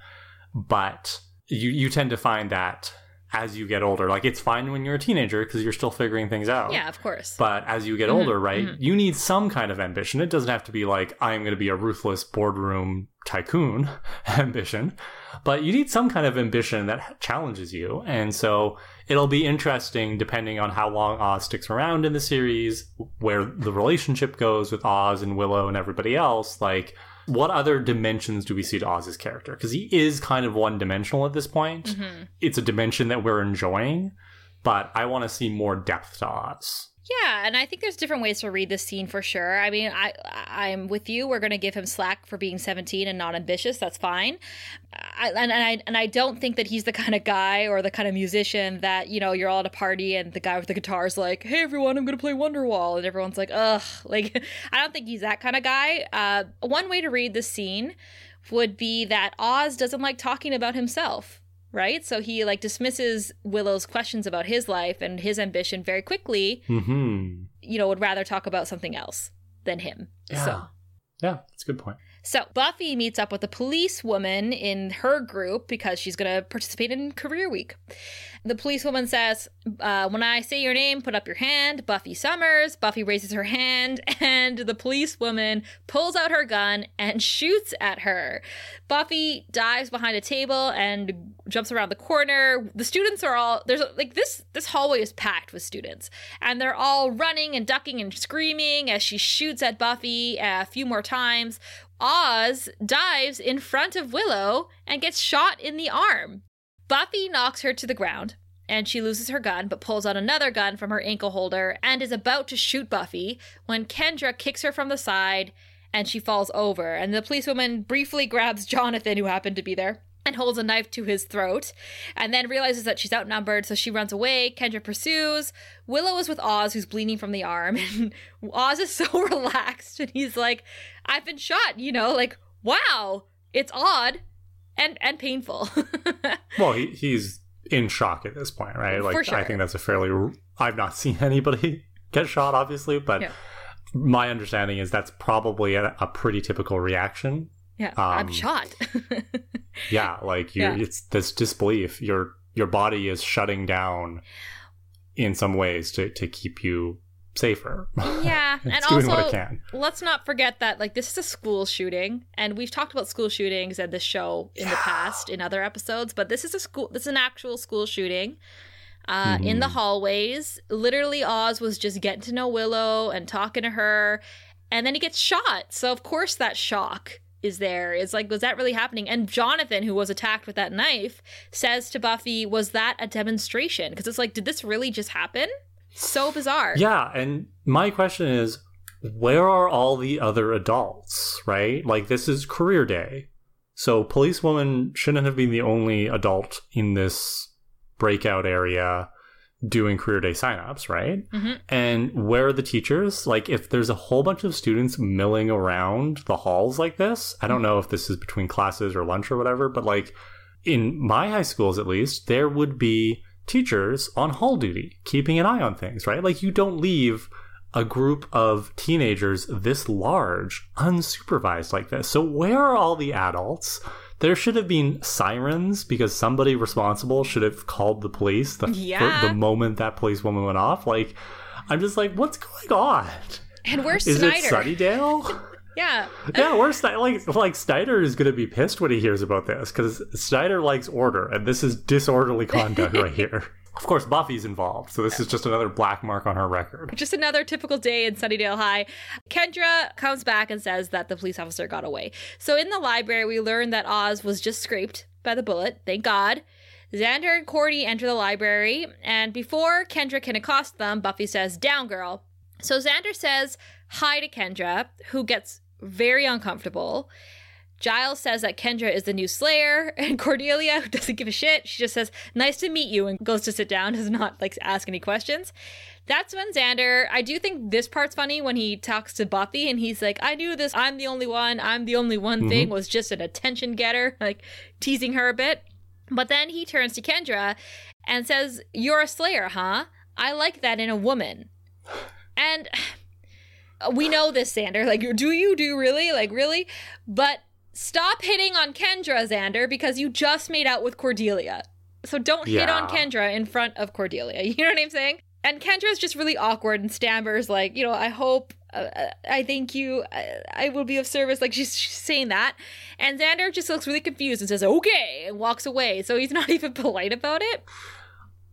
But you, you tend to find that as you get older. Like it's fine when you're a teenager because you're still figuring things out. Yeah, of course. But as you get Mm-hmm, older, right, you need some kind of ambition. It doesn't have to be like, I'm going to be a ruthless boardroom tycoon *laughs* ambition, but you need some kind of ambition that challenges you. And so it'll be interesting depending on how long Oz sticks around in the series, where the relationship goes with Oz and Willow and everybody else. Like, what other dimensions do we see to Oz's character? Because he is kind of one dimensional at this point. Mm-hmm. It's a dimension that we're enjoying, but I want to see more depth to Oz. Yeah, and I think there's different ways to read this scene for sure. I mean, I I'm with you. We're going to give him slack for being 17 and not ambitious. That's fine. I, and, and I and I don't think that he's the *laughs* kind of guy or the kind of musician that you know you're all at a party and the guy with the guitar is like, "Hey everyone, I'm going to play Wonderwall," and everyone's like, "Ugh." *laughs* Like, I don't think he's that kind of guy. Uh, one way to read this scene would be that Oz doesn't like talking about himself right? So he like dismisses Willow's questions about his life and his ambition very quickly. Hmm. You know, would rather talk about something else than him. Yeah. So, Yeah, that's a good point. so Buffy meets up with a police woman in her group because she's going to participate in Career Week. The policewoman says, uh, "When I say your name, put up your hand." Buffy Summers. Buffy raises her hand, *laughs* and the policewoman pulls out her gun and shoots at her. Buffy dives behind a table and jumps around the corner. The students are all there's like this. This hallway is packed with students, and they're all running and ducking and screaming as she shoots at Buffy a few more times. Oz dives in front of Willow and gets shot in the arm. Buffy knocks her to the ground and she loses her gun but pulls out another gun from her ankle holder and is about to shoot Buffy when Kendra kicks her from the side and she falls over. And the policewoman briefly grabs Jonathan, who happened to be there, and holds a knife to his throat and then realizes that she's outnumbered, so she runs away. Kendra pursues. Willow is with Oz, who's bleeding from the arm, *laughs* and Oz is so *laughs* relaxed and he's like, I've been shot, you know, like, wow, it's odd and and painful. *laughs* Well, he, he's in shock at this point, right? Like, For sure. I think that's a fairly. I've not seen *laughs* anybody get shot, obviously, but Yeah. my understanding is that's probably a, a pretty typical reaction. yeah, I'm Um, shot. *laughs* Yeah, like you, Yeah. it's this disbelief. Your your body is shutting down in some ways to to keep you safer. *laughs* yeah, and doing also what it can. let's not forget that like this is a school shooting and we've talked about school shootings at this show in the past in other episodes but this is a school this is an actual school shooting uh, in the Mhm. hallways. Literally oz was just getting to know willow and talking to her and then he gets shot. So of course that shock is there. It's like was that really happening? And jonathan who was attacked with that knife says to buffy was that a demonstration? Because it's like did this really just happen so bizarre Yeah, and my question is where are all the other adults, right? Like this is career day. So policewoman shouldn't have been the only adult in this breakout area doing career day signups, right? Mhm. And where are the teachers? Like if there's a whole bunch of students milling around the halls like this, I don't know if this is between classes or lunch or whatever, but like in my high schools at least, there would be teachers on hall duty, keeping an eye on things, right? Like you don't leave a group of teenagers this large unsupervised like this. So where are all the adults? There should have been sirens because somebody responsible should have called the police the, Yeah. the moment that police woman went off. Like, I'm just like, what's going on? and where's Is snyder it Sunnydale? *laughs* yeah yeah, where's Snyder? Like, like Snyder is going to be pissed when he hears about this because Snyder likes order, and this is disorderly conduct right here. *laughs* Of course, Buffy's involved, so this is just another black mark on her record. Just another typical day in Sunnydale High. Kendra comes back and says that the police officer got away. So in the library, we learn that Oz was just scraped by the bullet. Thank God. Xander and Cordy enter the library, and before Kendra can accost them, Buffy says, Down, girl. So Xander says hi to Kendra, who gets very uncomfortable. Giles says that Kendra is the new Slayer, *laughs* and Cordelia, who doesn't give a shit, she just says, Nice to meet you, and goes to sit down, *laughs* does not like ask any questions. That's when Xander, I do think this part's funny when he talks to Buffy and he's like, I knew this, I'm the only one, I'm the only one thing mm-hmm. was just an attention getter, *laughs* like teasing her a bit. But then he turns to Kendra and says, You're a Slayer, huh? I like that in a woman. *sighs* And we know this, Xander. Like, do you? Do you really? Like, really? But stop hitting on Kendra, Xander, because you just made out with Cordelia. So don't hit on Kendra in front of Cordelia. *laughs* You know what I'm saying? And Kendra's just really awkward and stammers, like, you know, I hope, uh, uh, I thank you, I, I will be of service. Like, she's, she's saying that. And Xander just looks really confused and says, okay, and walks away. So he's *laughs* not even polite about it.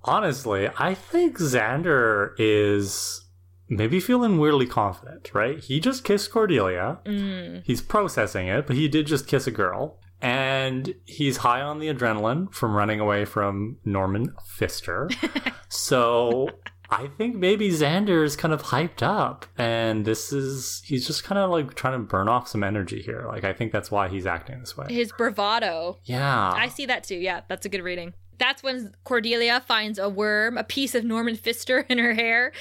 Honestly, I think Xander is maybe feeling weirdly confident, right? He just kissed Cordelia. Mm. He's processing it, but he did just kiss a girl. And he's high on the adrenaline from running away from Norman Pfister. *laughs* so I think maybe Xander's kind of hyped up. And this is, he's just kind of like trying to burn off some energy here. Like, I think that's why he's acting this way. His bravado. Yeah. I see that too. Yeah, that's a good reading. That's when Cordelia finds a worm, a piece of Norman Pfister in her hair,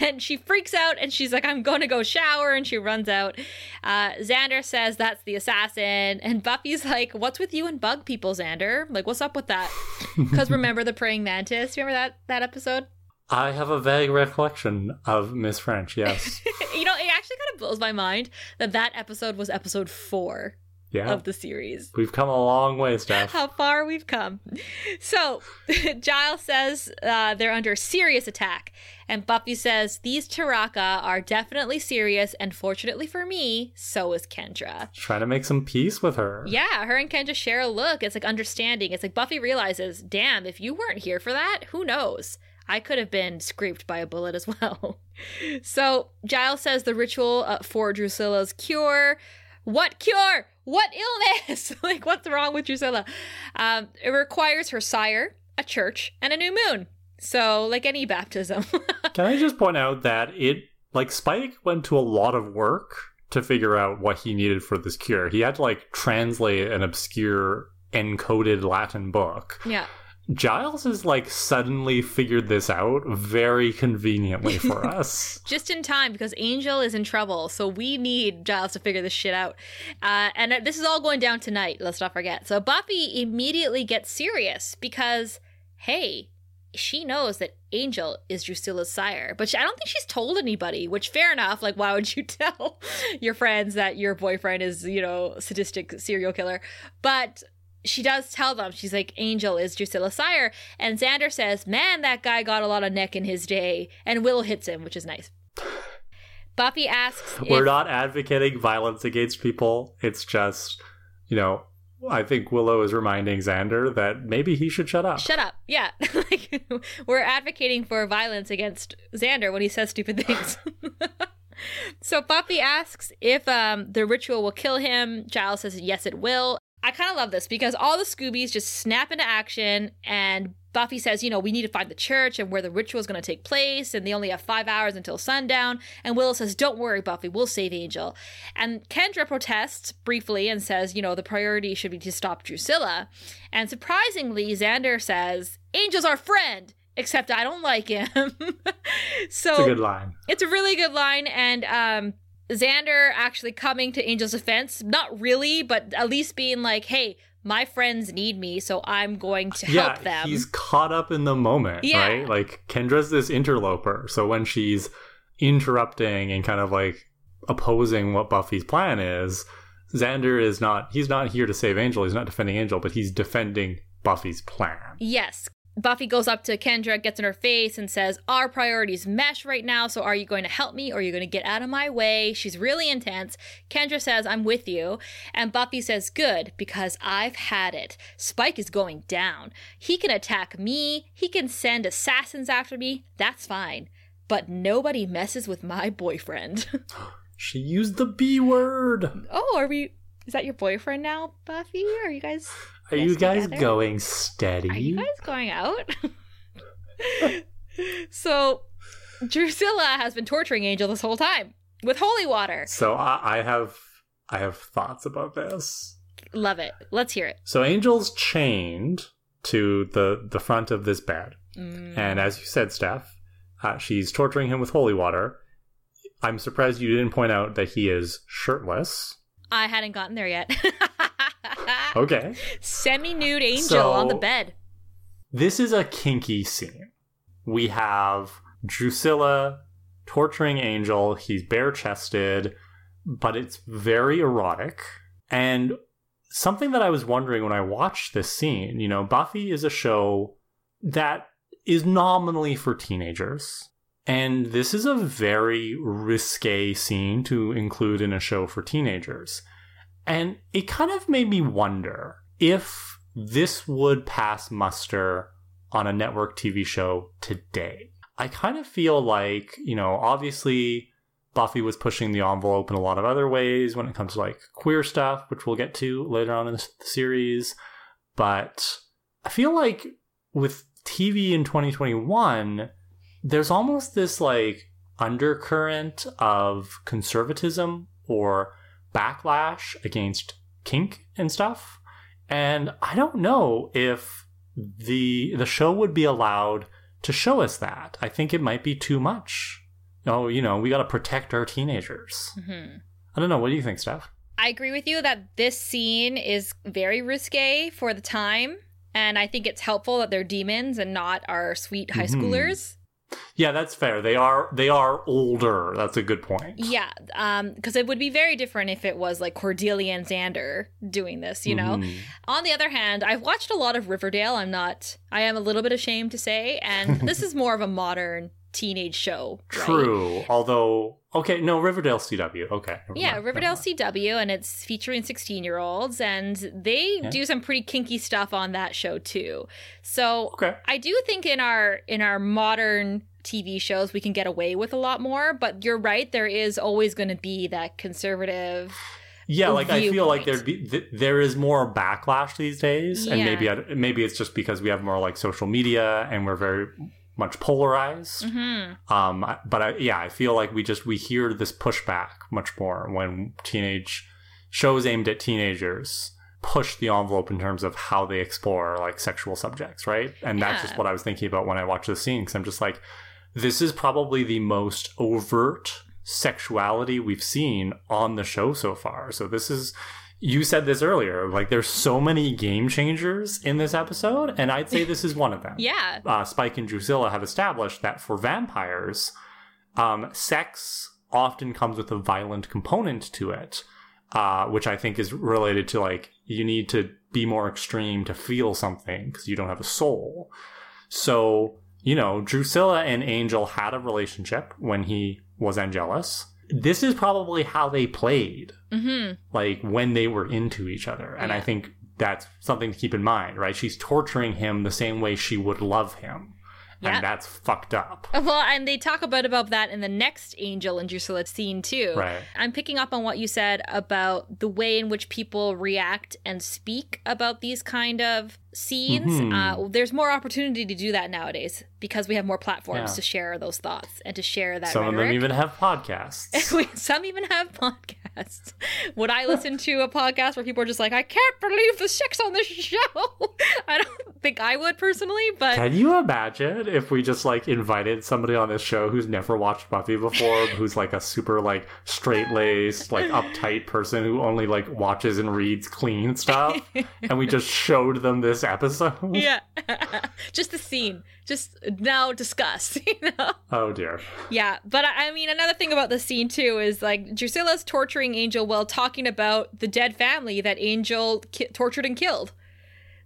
and she freaks out and she's like, I'm going to go shower, and she runs out. Uh, Xander says that's the assassin, and Buffy's like, What's with you and bug people, Xander? Like, what's up with that? *laughs* Because remember the praying mantis? Remember that, that episode? I have a vague recollection of Miss French, yes. *laughs* you know, it actually kind of blows my mind that that episode was episode four Yeah. of the series. We've come a long way, Steph. How far we've come. So, *laughs* Giles says uh, they're under serious attack. And Buffy says, These Taraka are definitely serious, and fortunately for me, so is Kendra. Trying to make some peace with her. Yeah, her and Kendra share a look. It's like understanding. It's like Buffy realizes, damn, if you weren't here for that, who knows? I could have been scraped by a bullet as *laughs* well. so Giles says the ritual uh, for Drusilla's cure. What cure? What illness? *laughs* like, what's wrong with Drusilla? Um, it requires her sire, a church, and a new moon. So, like any baptism. *laughs* Can I just point out that it, like, Spike went to a lot of work to figure out what he needed for this cure. He had to, like, translate an obscure encoded Latin book. yeah. Giles has, like, suddenly figured this out very conveniently for *laughs* us. just in time because Angel is in trouble. So we need Giles to figure this shit out. Uh, and this is all going down tonight. Let's not forget. So Buffy immediately gets serious because, hey, she knows that Angel is Drusilla's sire, but she, I don't think she's told anybody. Which fair enough. Like, why would you *laughs* tell your friends that your boyfriend is, you know, sadistic serial killer? But she does tell them she's like angel is drusilla sire. And xander says man that guy got a lot of neck in his day. And will hits him which is nice. Buffy asks We're if- not advocating violence against people. It's just, you know, I think Willow is reminding Xander that maybe he should shut up. shut up. Yeah. *laughs* Like we're advocating for violence against xander when he says stupid things. *laughs* So buffy asks if um, the ritual will kill him. Giles says yes it will i kind of love this because all the scoobies just snap into action and buffy says you know we need to find the church and where the ritual is going to take place and they only have five hours until sundown. And willow says don't worry buffy we'll save angel. And kendra protests briefly and says you know the priority should be to stop drusilla. And surprisingly xander says angel's our friend except i don't like him. *laughs* So It's a good line. it's a really good line, and um, Xander actually coming to Angel's defense, not really, but at least being like, "Hey, my friends need me, so I'm going to help yeah, them." he's caught up in the moment, Yeah. right? Like Kendra's this interloper, so when she's interrupting and kind of like opposing what Buffy's plan is, Xander is not he's not here to save Angel, he's not defending Angel, but he's defending Buffy's plan. Yes. Buffy goes up to Kendra, gets in her face, and says, Our priorities mesh right now, so are you going to help me or are you going to get out of my way? She's really intense. Kendra says, I'm with you. And Buffy says, Good, because I've had it. Spike is going down. He can attack me, he can send assassins after me. That's fine. But nobody messes with my boyfriend. *laughs* She used the B word. oh, are we. Is that your boyfriend now, Buffy? Are you guys. Are you guys together? going steady? Are you guys going out? *laughs* so, Drusilla has been torturing Angel this whole time with holy water. so I, I have I have thoughts about this. Love it. Let's hear it. So Angel's chained to the the front of this bed. Mm. And as you said, Steph, uh, she's torturing him with holy water. I'm surprised you didn't point out that he is shirtless. I hadn't gotten there yet. *laughs* Okay. Semi nude Angel So- on the bed. This is a kinky scene. We have Drusilla torturing Angel. He's bare chested, but it's very erotic. And something that I was wondering when I watched this scene, you know, Buffy is a show that is nominally for teenagers. And this is a very risque scene to include in a show for teenagers. And it kind of made me wonder if this would pass muster on a network TV show today. I kind of feel like, you know, obviously Buffy was pushing the envelope in a lot of other ways when it comes to like queer stuff, which we'll get to later on in the series. But I feel like with TV in 2021, there's almost this like undercurrent of conservatism or backlash against kink and stuff. And I don't know if the the show would be allowed to show us that. I think it might be too much. Oh, you know, we got to protect our teenagers. Mm-hmm. I don't know. What do you think, Steph? I agree with you that this scene is very risque for the time. And I think it's helpful that they're demons and not our sweet high mm-hmm. schoolers. Yeah, that's fair. They are they are older. That's a good point. Yeah, um, because it would be very different if it was like Cordelia and Xander doing this. You know. Mm-hmm. On the other hand, I've watched a lot of Riverdale. I'm not. I am a little bit ashamed to say, and *laughs* this is more of a modern teenage show. Right? True. Although, okay, no, Riverdale CW. Okay. Yeah, Riverdale CW, and it's featuring 16 year olds, and they yeah. do some pretty kinky stuff on that show too. So okay. I do think in our in our modern TV shows we can get away with a lot more. But you're right, there is always going to be that conservative yeah like i feel like there be th- there is more backlash these days yeah. and maybe I, maybe it's just because we have more like social media and we're very much polarized. Mm-hmm. Um, but I, yeah, I feel like we just we hear this pushback much more when teenage shows aimed at teenagers push the envelope in terms of how they explore like sexual subjects, right? And yeah. that's just what I was thinking about when I watched the scene because I'm just like, this is probably the most overt sexuality we've seen on the show so far. So this is you said this earlier like there's so many game changers in this episode and i'd say this is one of them. *laughs* Yeah. Uh, spike and drusilla have established that for vampires um, sex often comes with a violent component to it uh, which i think is related to like you need to be more extreme to feel something because you don't have a soul. So you know drusilla and angel had a relationship when he was angelus. This is probably how they played, mm-hmm. like when they were into each other. And yeah. I think that's something to keep in mind, right? She's torturing him the same way she would love him. Yep. And that's fucked up. Well, and they talk about about that in the next Angel and Drusilla scene too. Right. I'm picking up on what you said about the way in which people react and speak about these kind of scenes. Mm-hmm. Uh, there's more opportunity to do that nowadays because we have more platforms yeah. to share those thoughts and to share that. Some rhetoric. of them even have *laughs* podcasts. Some even have podcasts. Would I listen to a podcast where people are just like, "I can't believe the sex on this show"? *laughs* I don't think I would personally, but can you imagine if we just like invited somebody on this show who's never watched Buffy before, *laughs* who's like a super like straight laced, like uptight person who only like watches and reads clean stuff, and we just showed them this episode. Yeah. just the scene. Just now discuss, *laughs* you know? Oh dear. Yeah. But I mean, another thing about the scene too is like Drusilla's torturing Angel while talking about the dead family that Angel ki- tortured and killed.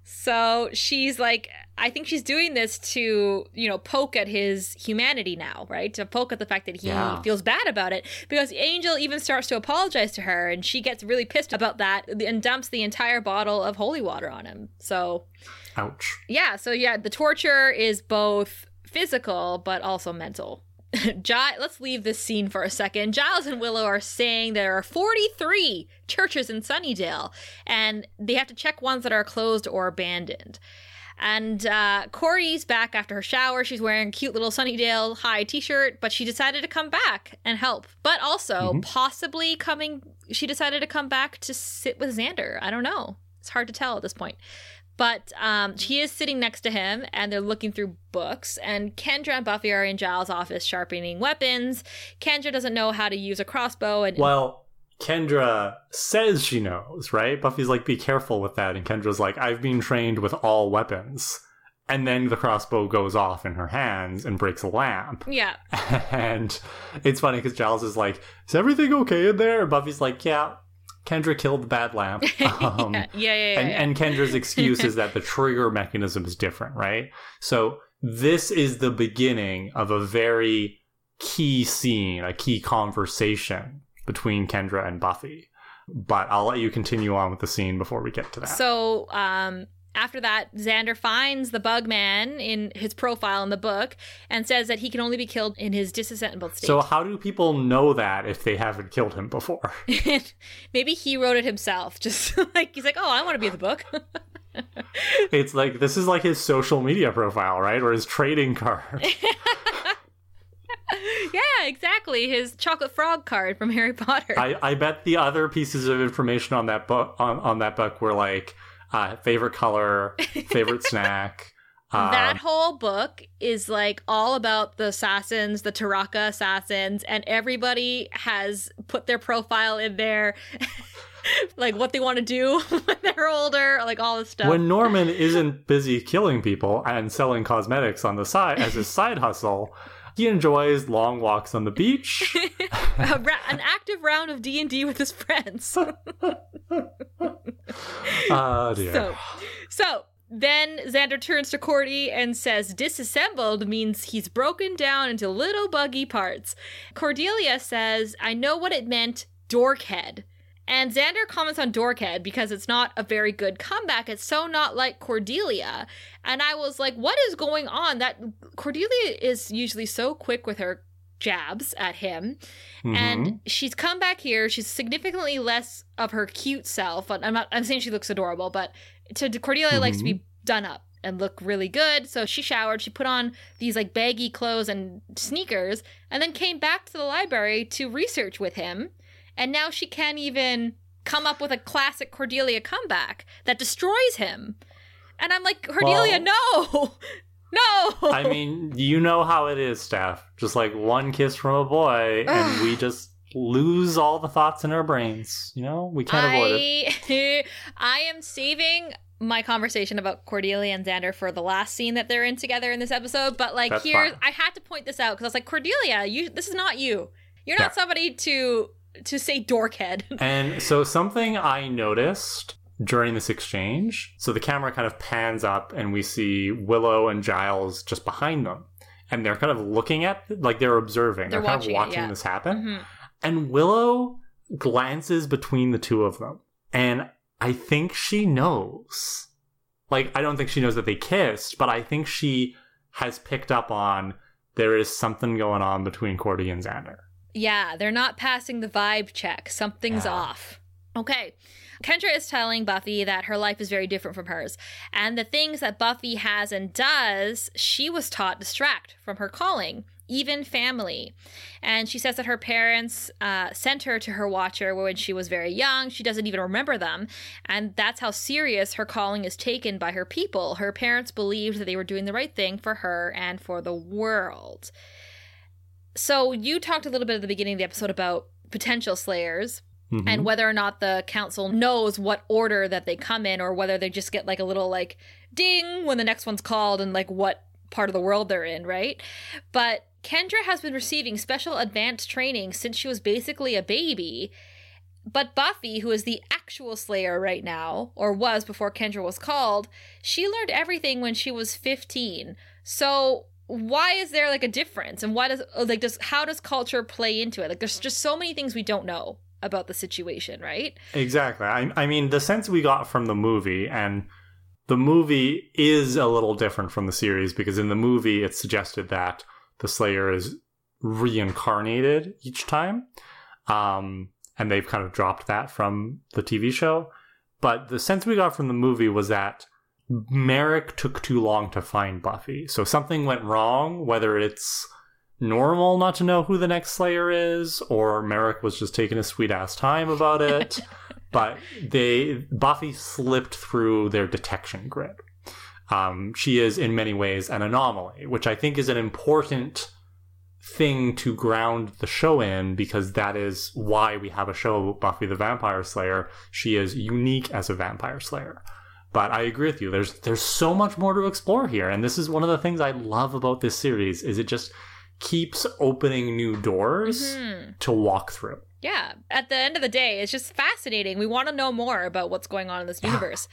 So she's like, I think she's doing this to, you know, poke at his humanity now, right? To poke at the fact that he yeah. feels bad about it. Because Angel even starts to apologize to her and she gets really pissed about that and dumps the entire bottle of holy water on him. So. Ouch. Yeah. So, yeah, the torture is both physical but also mental. *laughs* Giles, let's leave this scene for a second. Giles and Willow are saying there are 43 churches in Sunnydale, and they have to check ones that are closed or abandoned. And uh, Cordy's back after her shower. She's wearing a cute little Sunnydale High t shirt, but she decided to come back and help. But also, mm-hmm. possibly coming, she decided to come back to sit with Xander. I don't know. It's hard to tell at this point. But um, he is sitting next to him, and they're looking through books. And Kendra and Buffy are in Giles' office sharpening weapons. Kendra doesn't know how to use a crossbow, and well, Kendra says she knows, right? Buffy's like, "Be careful with that," and Kendra's like, "I've been trained with all weapons." And then the crossbow goes off in her hands and breaks a lamp. Yeah. *laughs* And it's funny because Giles is like, "Is everything okay in there?" And Buffy's like, "Yeah, Kendra killed the bad lamp. *laughs* *laughs* Um, yeah, yeah, yeah. and, yeah. and Kendra's excuse is that the trigger mechanism is different, right? So this is the beginning of a very key scene, a key conversation between Kendra and Buffy. But I'll let you continue on with the scene before we get to that. So, um, after that, Xander finds the bug man in his profile in the book and says that he can only be killed in his disassembled state. So how do people know that if they haven't killed him before? *laughs* Maybe he wrote it himself. Just *laughs* like he's like, oh, I want to be in the book. it's like this is like his social media profile, right? Or his trading card. *laughs* *laughs* yeah, exactly. His chocolate frog card from Harry Potter. I, I bet the other pieces of information on that book on, on that book were like uh, favorite color, favorite snack. *laughs* Um, that whole book is like all about the assassins, the Taraka assassins, and everybody has put their profile in there, *laughs* like what they want to do when they're older, like all this stuff. when Norman isn't busy killing people and selling cosmetics on the side as his side hustle, he enjoys long walks on the beach. *laughs* Ra- an active round of D and D with his friends. Oh *laughs* dear. So, so then Xander turns to Cordy and says, disassembled means he's broken down into little buggy parts. Cordelia says, I know what it meant, dorkhead. And Xander comments on dorkhead because it's not a very good comeback. It's so not like Cordelia. And I was like, what is going on? That Cordelia is usually so quick with her jabs at him. Mhm. And she's come back here. She's significantly less of her cute self. I'm not. I'm saying she looks adorable, but to Cordelia likes to be done up and look really good. So she showered. She put on these like baggy clothes and sneakers, and then came back to the library to research with him. And now she can't even come up with a classic Cordelia comeback that destroys him. And I'm like, Cordelia, no, *laughs* no. I mean, you know how it is, Steph. Just like one kiss from a boy, and we *sighs* just lose all the thoughts in our brains. You know, we can't avoid it. I, *laughs* I am saving my conversation about Cordelia and Xander for the last scene that they're in together in this episode. But like That's here, fine. I had to point this out because I was like, Cordelia, you this is not you. You're not Yeah. somebody to to say dorkhead. *laughs* And so something I noticed during this exchange, so the camera kind of pans up and we see Willow and Giles just behind them. And they're kind of looking at like they're observing. They're They're, kind watching of it, watching yeah. this happen. Mhm. And Willow glances between the two of them. And I think she knows. Like, I don't think she knows that they kissed, but I think she has picked up on there is something going on between Cordy and Xander. Yeah, they're not passing the vibe check. Something's Yeah. off. Okay. Kendra is telling Buffy that her life is very different from hers. And the things that Buffy has and does, she was taught distract from her calling, even family. And she says that her parents uh, sent her to her watcher when she was very young. She doesn't even remember them. And that's how serious her calling is taken by her people. Her parents believed that they were doing the right thing for her and for the world. So you talked a little bit at the beginning of the episode about potential slayers Mhm. and whether or not the council knows what order that they come in or whether they just get like a little like ding when the next one's called and like what part of the world they're in, right? But Kendra has been receiving special advanced training since she was basically a baby. But Buffy, who is the actual Slayer right now, or was before Kendra was called, she learned everything when she was 15. So why is there like a difference? And why does like does how does culture play into it? Like there's just so many things we don't know about the situation, right? Exactly. I, I mean, the sense we got from the movie, and the movie is a little different from the series because in the movie it's suggested that the Slayer is reincarnated each time. Um, and they've kind of dropped that from the TV show. But the sense we got from the movie was that Merrick took too long to find Buffy. So something went wrong, whether it's normal not to know who the next Slayer is, or Merrick was just taking a sweet ass time about *laughs* it. but they Buffy slipped through their detection grid. Um, she is in many ways an anomaly, which I think is an important thing to ground the show in because that is why we have a show about Buffy the Vampire Slayer. She is unique as a vampire slayer. But I agree with you. There's there's so much more to explore here, and this is one of the things I love about this series is it just keeps opening new doors Hmm. to walk through. Yeah. At the end of the day, it's just fascinating. We want to know more about what's going on in this universe.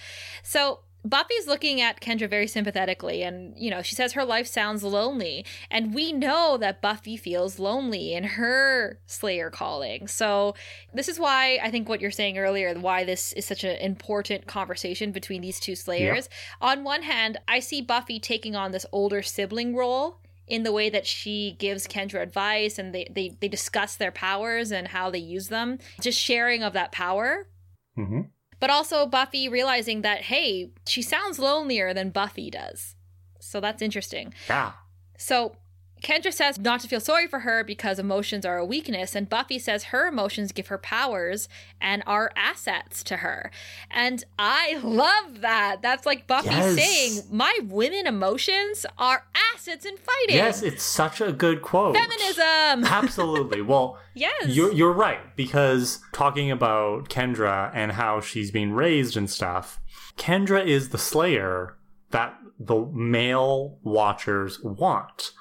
So Buffy's looking at Kendra very sympathetically, and you know, she says her life sounds lonely. And we know that Buffy feels lonely in her Slayer calling. So, this is why I think what you're saying earlier, why this is such an important conversation between these two Slayers. On one hand, I see Buffy taking on this older sibling role in the way that she gives Kendra advice and they, they, they discuss their powers and how they use them, just sharing of that power. hmm But also Buffy realizing that, hey, she sounds lonelier than Buffy does. So that's interesting. Yeah. So Kendra says not to feel sorry for her because emotions are a weakness, and Buffy says her emotions give her powers and are assets to her. And I love that. That's like Buffy Yes. saying, My women emotions are assets in fighting. Yes, it's such a good quote. Feminism. *laughs* Absolutely. Well, yes. You're you're right because talking about Kendra and how she's being raised and stuff. Kendra is the Slayer that the male watchers want.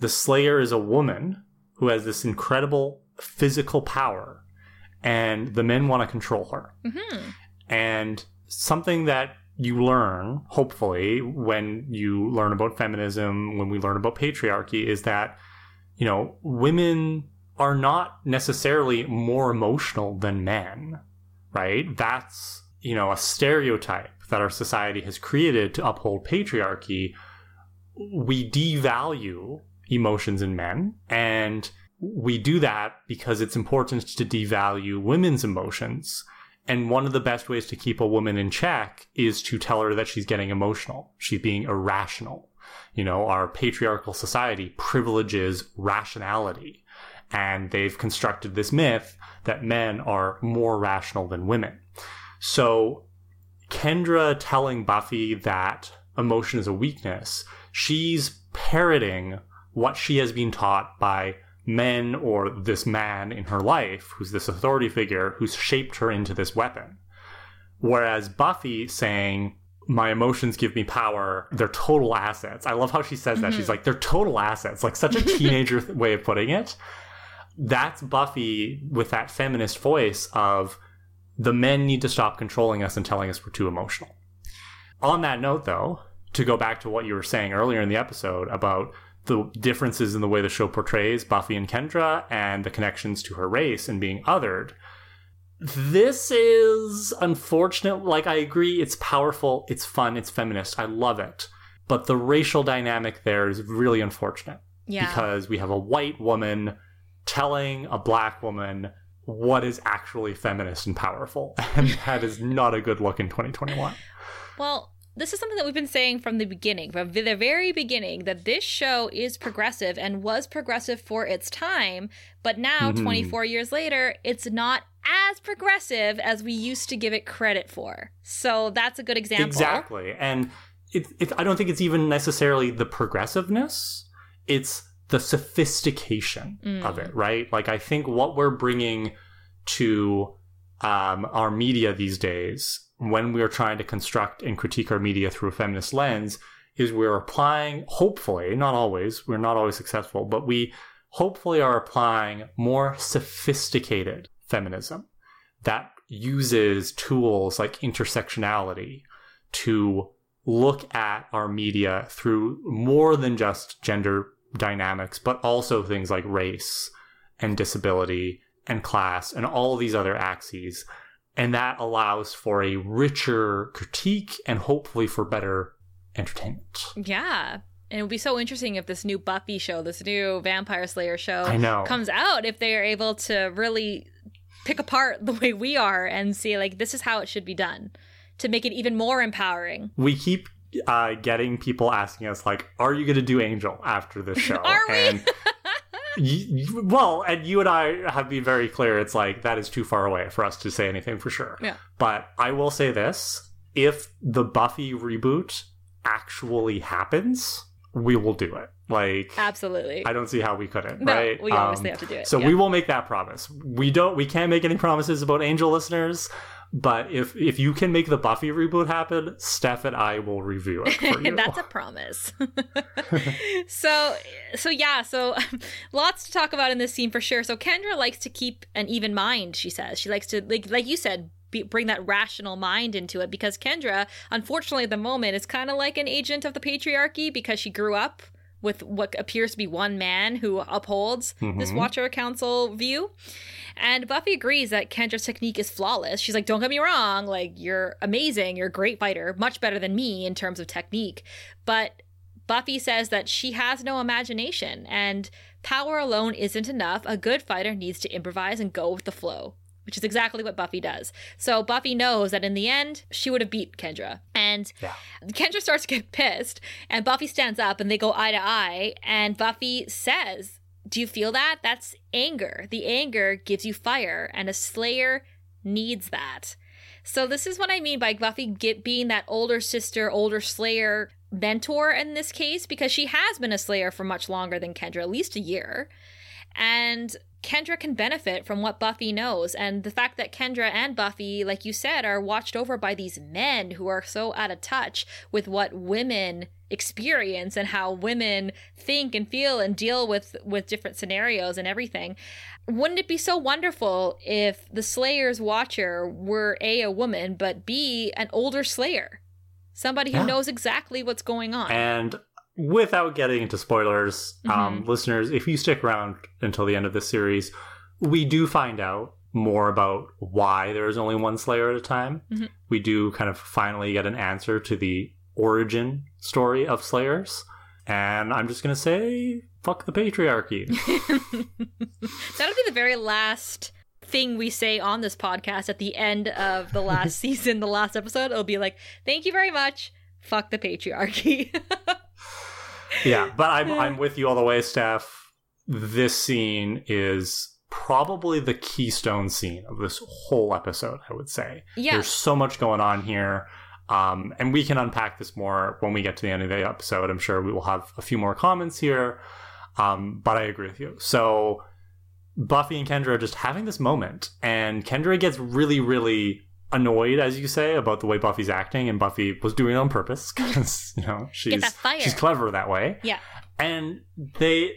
The Slayer is a woman who has this incredible physical power, and the men want to control her. Mhm. And something that you learn, hopefully, when you learn about feminism, when we learn about patriarchy, is that, you know, women are not necessarily more emotional than men, right? That's, you know, a stereotype that our society has created to uphold patriarchy. We devalue emotions in men, and we do that because it's important to devalue women's emotions. And one of the best ways to keep a woman in check is to tell her that she's getting emotional. She's being irrational. You know, our patriarchal society privileges rationality. And they've constructed this myth that men are more rational than women. So Kendra telling Buffy that emotion is a weakness, she's parroting what she has been taught by men or this man in her life, who's this authority figure who's shaped her into this weapon. Whereas Buffy saying, my emotions give me power. They're total assets. I love how she says that. She's mm-hmm. like, they're total assets. Like such a *laughs* teenager th- way of putting it. That's Buffy with that feminist voice of the men need to stop controlling us and telling us we're too emotional. On that note, though, to go back to what you were saying earlier in the episode about the differences in the way the show portrays Buffy and Kendra and the connections to her race and being othered, this is unfortunate. Like, I agree, it's powerful, it's fun, it's feminist. I love it. But the racial dynamic there is really unfortunate yeah. because we have a white woman telling a black woman what is actually feminist and powerful. *laughs* And that is not a good look in 2021. Well, this is something that we've been saying from the beginning, from the very beginning, that this show is progressive and was progressive for its time, but now, Mhm. 24 years later, it's not as progressive as we used to give it credit for. So that's a good example. Exactly. And it, it, I don't think it's even necessarily the progressiveness, it's the sophistication Mm. of it, right? Like, I think what we're bringing to um, our media these days, when we're trying to construct and critique our media through a feminist lens, is we're applying, hopefully, not always, we're not always successful, but we hopefully are applying more sophisticated feminism that uses tools like intersectionality to look at our media through more than just gender dynamics, but also things like race and disability and class and all these other axes. And that allows for a richer critique and hopefully for better entertainment. Yeah. And it would be so interesting if this new Buffy show, this new Vampire Slayer show, I know. comes out, if they are able to really pick apart *laughs* the way we are and see, like, this is how it should be done to make it even more empowering. we keep uh, getting people asking us like are you going to do angel after this *laughs* show Are we? and y- y- well and you and i have been very clear it's like that is too far away for us to say anything for sure Yeah. but i will say this if the buffy reboot actually happens we will do it like Absolutely. i don't see how we couldn't no, right we Um, obviously have to do it. so yeah. we will make that promise. We don't we can't make any promises about Angel listeners, But if if you can make the Buffy reboot happen, Steph and I will review it for *laughs* you. That's a promise. *laughs* so so yeah, so *laughs* lots to talk about in this scene for sure. So Kendra likes to keep an even mind, she says. She likes to like like you said, be, bring that rational mind into it because Kendra, unfortunately, at the moment, is kind of like an agent of the patriarchy because she grew up with what appears to be one man who upholds mm-hmm. this Watcher Council view. And Buffy agrees that Kendra's technique is flawless. She's like, don't get me wrong, like, you're amazing, you're a great fighter, much better than me in terms of technique. But Buffy says that she has no imagination and power alone isn't enough. A good fighter needs to improvise and go with the flow which is exactly what Buffy does. So Buffy knows that in the end, she would have beat Kendra. And yeah. Kendra starts to get pissed, and Buffy stands up and they go eye to eye. And Buffy says, Do you feel that? That's anger. The anger gives you fire, and a slayer needs that. So this is what I mean by Buffy get, being that older sister, older slayer mentor in this case, because she has been a slayer for much longer than Kendra, at least a year. And Kendra can benefit from what Buffy knows. And the fact that Kendra and Buffy, like you said, are watched over by these men who are so out of touch with what women experience and how women think and feel and deal with with different scenarios and everything wouldn't it be so wonderful if the slayer's watcher were a a woman but b an older slayer somebody who yeah. knows exactly what's going on and without getting into spoilers, um, mm-hmm. um, listeners, if you stick around until the end of this series, we do find out more about why there is only one Slayer at a time. Mm-hmm. We do kind of finally get an answer to the origin story of Slayers. And I'm just going to say, fuck the patriarchy. *laughs* That'll be the very last thing we say on this podcast at the end of the last *laughs* season, the last episode. It'll be like, thank you very much. Fuck the patriarchy *laughs* yeah, but I'm I'm with you all the way, Steph. This scene is probably the keystone scene of this whole episode. I would say. Yeah. There's so much going on here. Um, and we can unpack this more when we get to the end of the episode. I'm sure we will have a few more comments here. Um, but I agree with you. So Buffy and Kendra are just having this moment, and Kendra gets really, really annoyed, as you say, about the way Buffy's acting, and Buffy was doing it on purpose *laughs* because you know she's she's clever that way. Yeah, and they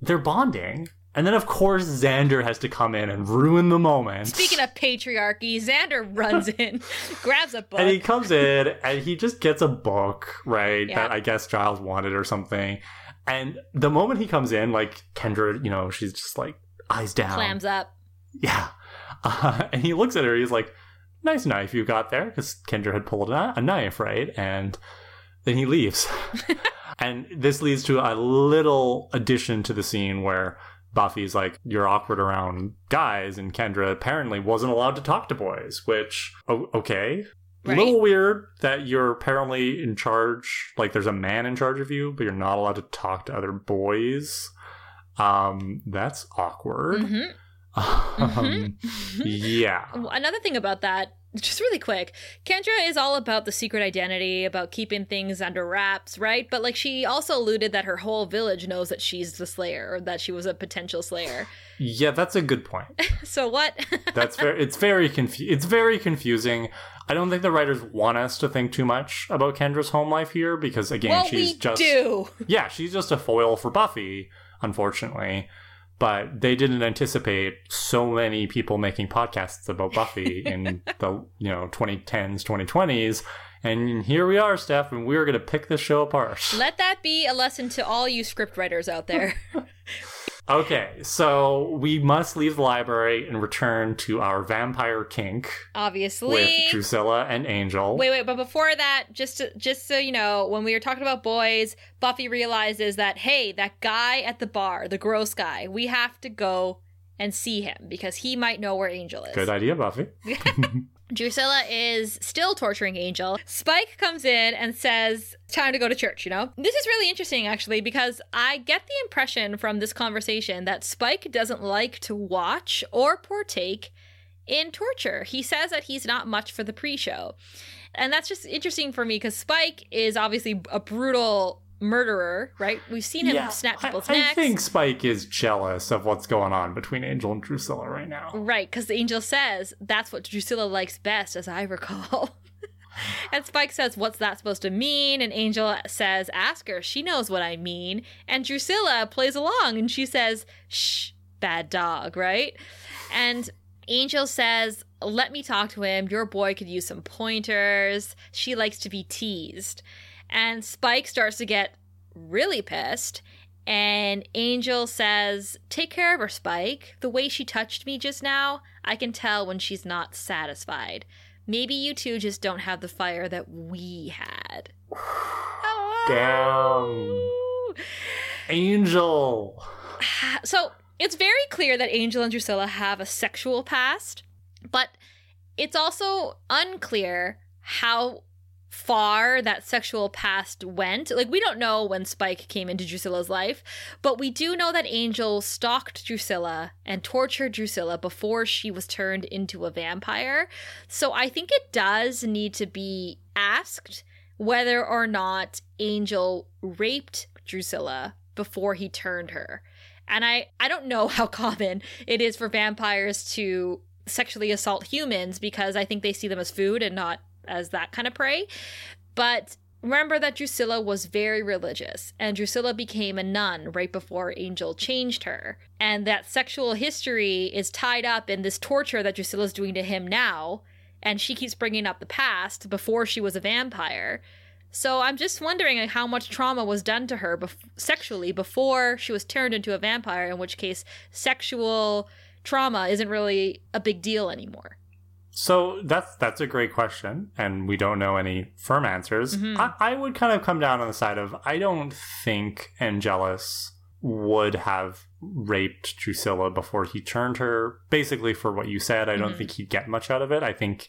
they're bonding. And then, of course, Xander has to come in and ruin the moment. Speaking of patriarchy, Xander *laughs* runs in, *laughs* grabs a book. And he comes in and he just gets a book, right? Yeah. That I guess Giles wanted or something. And the moment he comes in, like, Kendra, you know, she's just like, eyes down. Clams up. Yeah. Uh, and he looks at her, he's like, nice knife you got there because Kendra had pulled a, a knife, right? And then he leaves. *laughs* and this leads to a little addition to the scene where Buffy's like, You're awkward around guys, and Kendra apparently wasn't allowed to talk to boys, which, oh, okay. Right. A little weird that you're apparently in charge, like there's a man in charge of you, but you're not allowed to talk to other boys. Um, that's awkward. Mm-hmm. Um, mm-hmm. yeah. Another thing about that, just really quick, Kendra is all about the secret identity, about keeping things under wraps, right? But like she also alluded that her whole village knows that she's the Slayer or that she was a potential Slayer. Yeah, that's a good point. *laughs* so what? that's very. It's very confu- It's very confusing. I don't think the writers want us to think too much about Kendra's home life here because again, well, she's just do. yeah, she's just a foil for Buffy, unfortunately but they didn't anticipate so many people making podcasts about Buffy *laughs* in the you know 2010s, 2020s. And here we are, Steph, and we're going to pick this show apart. Let that be a lesson to all you script writers out there. *laughs* Okay, so we must leave the library and return to our vampire kink. Obviously, with Drusilla and Angel. Wait, wait, but before that, just to, just so you know, when we were talking about boys, Buffy realizes that hey, that guy at the bar, the gross guy, we have to go and see him because he might know where Angel is. Good idea, Buffy. *laughs* *laughs* Drusilla is still torturing Angel. Spike comes in and says, Time to go to church, you know? This is really interesting, actually, because I get the impression from this conversation that Spike doesn't like to watch or partake in torture. He says that he's not much for the pre show. And that's just interesting for me because Spike is obviously a brutal murderer, right? We've seen him Yeah, snap I, people's I necks. think Spike is jealous of what's going on between Angel and Drusilla right now. Right, because angel says that's what Drusilla likes best, as I recall. *laughs* and Spike says, What's that supposed to mean? And Angel says, Ask her. She knows what I mean. And Drusilla plays along and she says, Shh, bad dog, right? And Angel says, Let me talk to him. Your boy could use some pointers. She likes to be teased. And Spike starts to get really pissed. And Angel says, Take care of her, Spike. The way she touched me just now, I can tell when she's not satisfied. Maybe you two just don't have the fire that we had. *sighs* Ah. Damn. Angel. *sighs* So it's very clear that Angel and Drusilla have a sexual past, but it's also unclear how far that sexual past went. Like, we don't know when Spike came into Drusilla's life, but we do know that Angel stalked Drusilla and tortured Drusilla before she was turned into a vampire. So I think it does need to be asked whether or not Angel raped Drusilla before he turned her. And I, I don't know *laughs* how common it is for vampires to sexually assault humans because I think they see them as food and not as that kind of prey. But remember that Drusilla was very religious, and Drusilla became a nun right before Angel changed her. And that sexual history is tied up in this torture that Drusilla's doing to him now, and she keeps bringing up the past before she was a vampire. So I'm just wondering how much trauma was done to her bef- sexually before she was turned into a vampire, in which case sexual trauma isn't really a big deal anymore. So that's that's a great question, and we don't know any firm answers. Mhm. I, I would kind of come down on the side of I don't think Angelus would have raped Drusilla before he turned her. Basically, for what you said, I don't Mhm. think he'd get much out of it. I think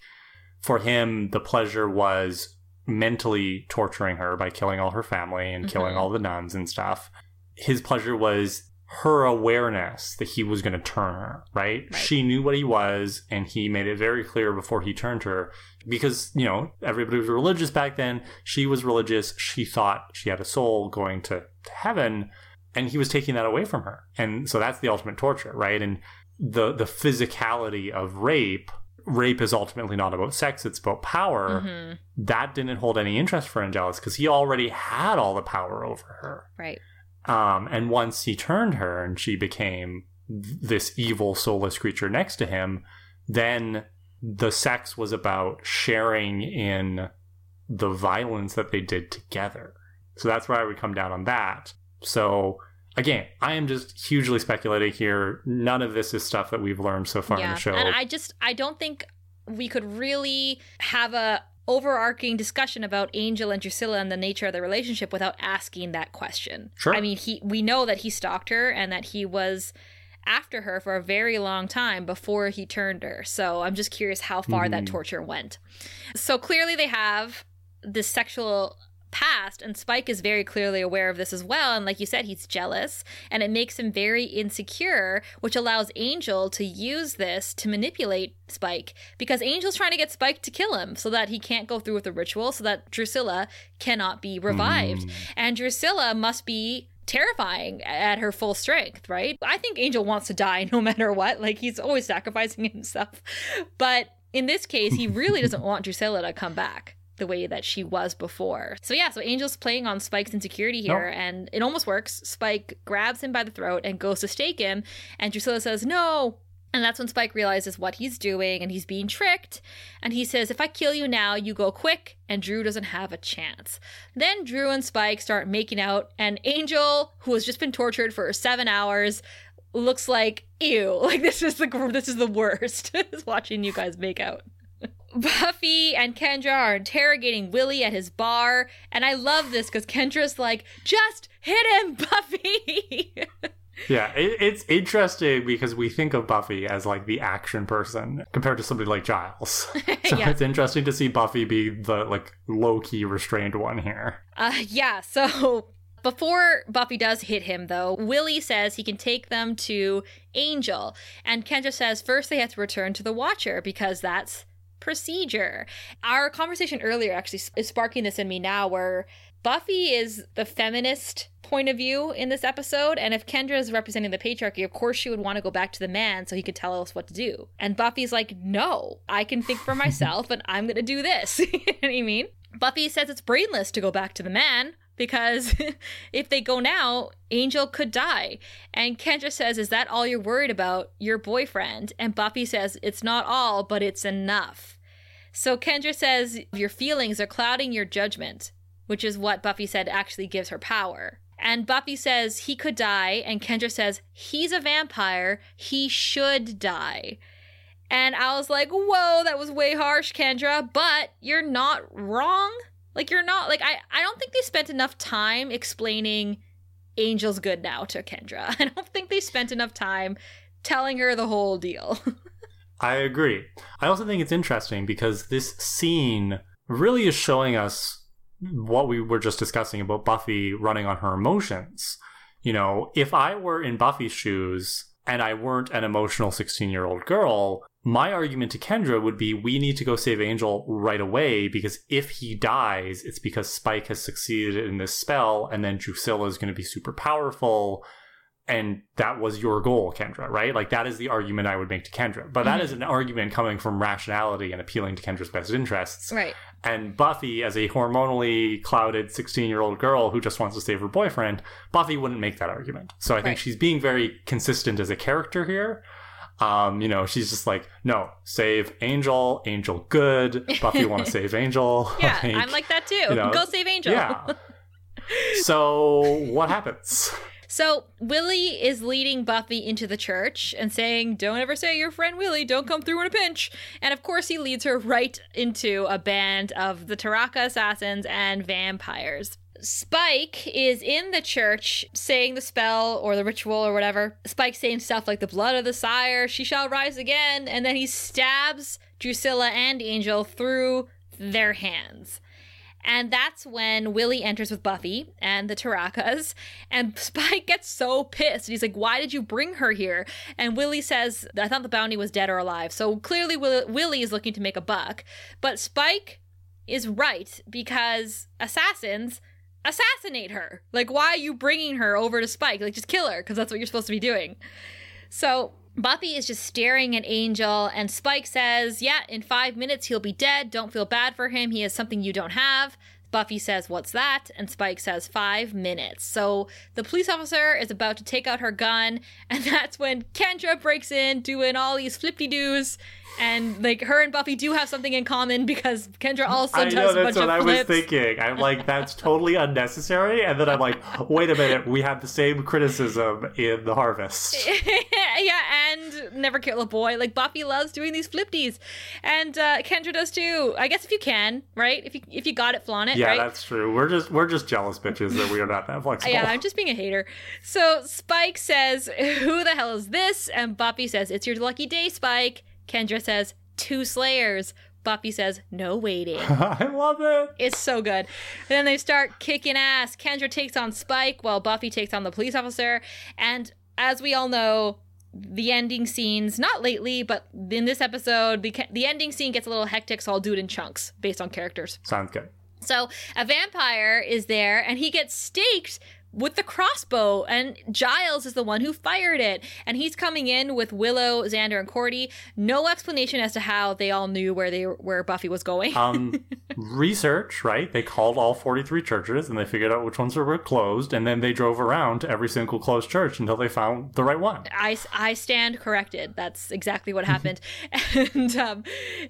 for him, the pleasure was mentally torturing her by killing all her family and killing Mhm. all the nuns and stuff. His pleasure was her awareness that he was going to turn her, right? Right. She knew what he was, and he made it very clear before he turned her because, you know, everybody was religious back then. She was religious. She thought she had a soul going to, heaven, and he was taking that away from her. And so that's the ultimate torture, right? And the the physicality of rape rape is ultimately not about sex it's about power Mhm. that didn't hold any interest for angelus because he already had all the power over her Right. Um, and once he turned her and she became this evil, soulless creature next to him, then the sex was about sharing in the violence that they did together. So that's where I would come down on that. So again, I am just hugely speculating here. None of this is stuff that we've learned so far in the show. And I just I don't think we could really have a overarching discussion about Angel and Drusilla and the nature of the relationship without asking that question. Sure. I mean, he we know that he stalked her and that he was after her for a very long time before he turned her. So I'm just curious how far that Mhm. torture went. So clearly they have this sexual past and Spike is very clearly aware of this as well and like you said he's jealous and it makes him very insecure which allows Angel to use this to manipulate Spike because Angel's trying to get Spike to kill him so that he can't go through with the ritual so that Drusilla cannot be revived Mm. and Drusilla must be terrifying at her full strength, right? I think Angel wants to die *laughs* no matter what. Like he's always sacrificing himself. But in this case, he really doesn't *laughs* want Drusilla to come back the way that she was before. So yeah, so Angel's playing on Spike's insecurity here No. and it almost works. Spike grabs him by the throat and goes to stake him and Drusilla says, "No." And that's when Spike realizes what he's doing and he's being tricked. And he says, If I kill you now, you go quick, and Drew doesn't have a chance. Then Drew and Spike start making out, and Angel, who has just been tortured for seven hours, looks like ew. *laughs* Like this is the this is the worst. is *laughs* watching you guys make out. Buffy and Kendra are interrogating Willie at his bar, and I love this because Kendra's like, "Just hit him, *laughs* Buffy." Yeah, it, it's interesting because we think of Buffy as like the action person compared to somebody like Giles. *laughs* So Yeah. it's interesting to see Buffy be the like low key restrained one here. Uh, yeah, *laughs* so before Buffy does hit him, though, Willie says he can take them to Angel. And Kendra says first they have to return to the Watcher because that's procedure. Our conversation earlier actually is sparking this in me now where Buffy is the feminist point of view in this episode, and if Kendra is representing the patriarchy, of course she would want to go back to the man so he could tell us what to do. And Buffy's like, no, I can think for myself, and I'm gonna do this. *laughs* you know what I mean? Buffy says it's brainless to go back to the man because *laughs* if they go now, Angel could die. And Kendra says, Is that all you're worried about? Your boyfriend. And Buffy says, It's not all, but it's enough. So Kendra says, Your feelings are clouding your judgment which is what Buffy said actually gives her power. And Buffy says he could die, and Kendra says he's a vampire, he should die. And I was like, whoa, that was way harsh, Kendra, but you're not wrong. Like, you're not, like, I, I don't think they spent enough time explaining Angel's good now to Kendra. *laughs* I don't think they spent enough time telling her the whole deal. *laughs* I agree. I also think it's interesting because this scene really is showing us what we were just discussing about Buffy running on her emotions. You know, if I were in Buffy's shoes and I weren't an emotional 16 year old girl, my argument to Kendra would be we need to go save Angel right away because if he dies, it's because Spike has succeeded in this spell and then Drusilla is going to be super powerful and that was your goal, Kendra, right? Like that is the argument I would make to Kendra. But that mm-hmm. is an argument coming from rationality and appealing to Kendra's best interests. Right. And Buffy, as a hormonally clouded 16 year old girl who just wants to save her boyfriend, Buffy wouldn't make that argument. So I think right. she's being very consistent as a character here. Um, you know, she's just like, no, save Angel, Angel good. *laughs* Buffy want to save Angel. Yeah, *laughs* like, I'm like that too. You know, Go save Angel. Yeah. *laughs* so what happens? So Willie is leading Buffy into the church and saying, Don't ever say your friend Willie, don't come through in a pinch. And of course, he leads her right into a band of the Taraka assassins and vampires. Spike is in the church saying the spell or the ritual or whatever. Spike saying stuff like the blood of the sire, she shall rise again, and then he stabs Drusilla and Angel through their hands. And that's when Willie enters with Buffy and the Tarakas, and *laughs* Spike gets so pissed. He's like, Why did you bring her here? And Willie says, I thought the bounty was dead or alive. So clearly, Willie is looking to make a buck. But Spike is right because assassins assassinate her. Like, why are you bringing her over to Spike? Like, just kill her because that's what you're supposed to be doing. So Buffy is just staring at Angel, and Spike says, Yeah, in five minutes he'll be dead. Don't feel bad for him. He has something you don't have. Buffy says, What's that? And Spike says, Five minutes. So the police officer is about to take out her gun, and *laughs* that's when Kendra breaks in, doing all these flippy doos and like her and Buffy do have something in common because Kendra also I does know, that's what I was thinking. I'm like, that's totally unnecessary, and then I'm like, wait a minute, we have the same criticism in The Harvest. *laughs* yeah, and Never Kill a Boy. Like Buffy loves doing these flippies, and uh, Kendra does too. I guess if you can, right? If you if you got it, flaunt it. Yeah, right? that's true. We're just we're just jealous bitches that we are not that flexible. yeah, I'm just being a hater. So Spike says, "Who the hell is this?" And Buffy says, "It's your lucky day, Spike." Kendra says, two Slayers. Buffy says, no waiting. *laughs* I love it. It's so good. And then they start kicking ass. Kendra takes on Spike while Buffy takes on the police officer. And as we all know, the ending scenes, not lately, but in this episode, the, the ending scene gets a little hectic, so I'll do it in chunks based on characters. Sounds good. So a vampire is there and he gets staked with the crossbow and Giles is the one who fired it and he's coming in with Willow, Xander and Cordy. No explanation as to how they all knew where they where Buffy was going. um *laughs* research, right? They called all 43 churches and they figured out which ones were closed and then they drove around to every single closed church until they found the right one. I, I stand corrected. That's exactly what happened. *laughs* and um,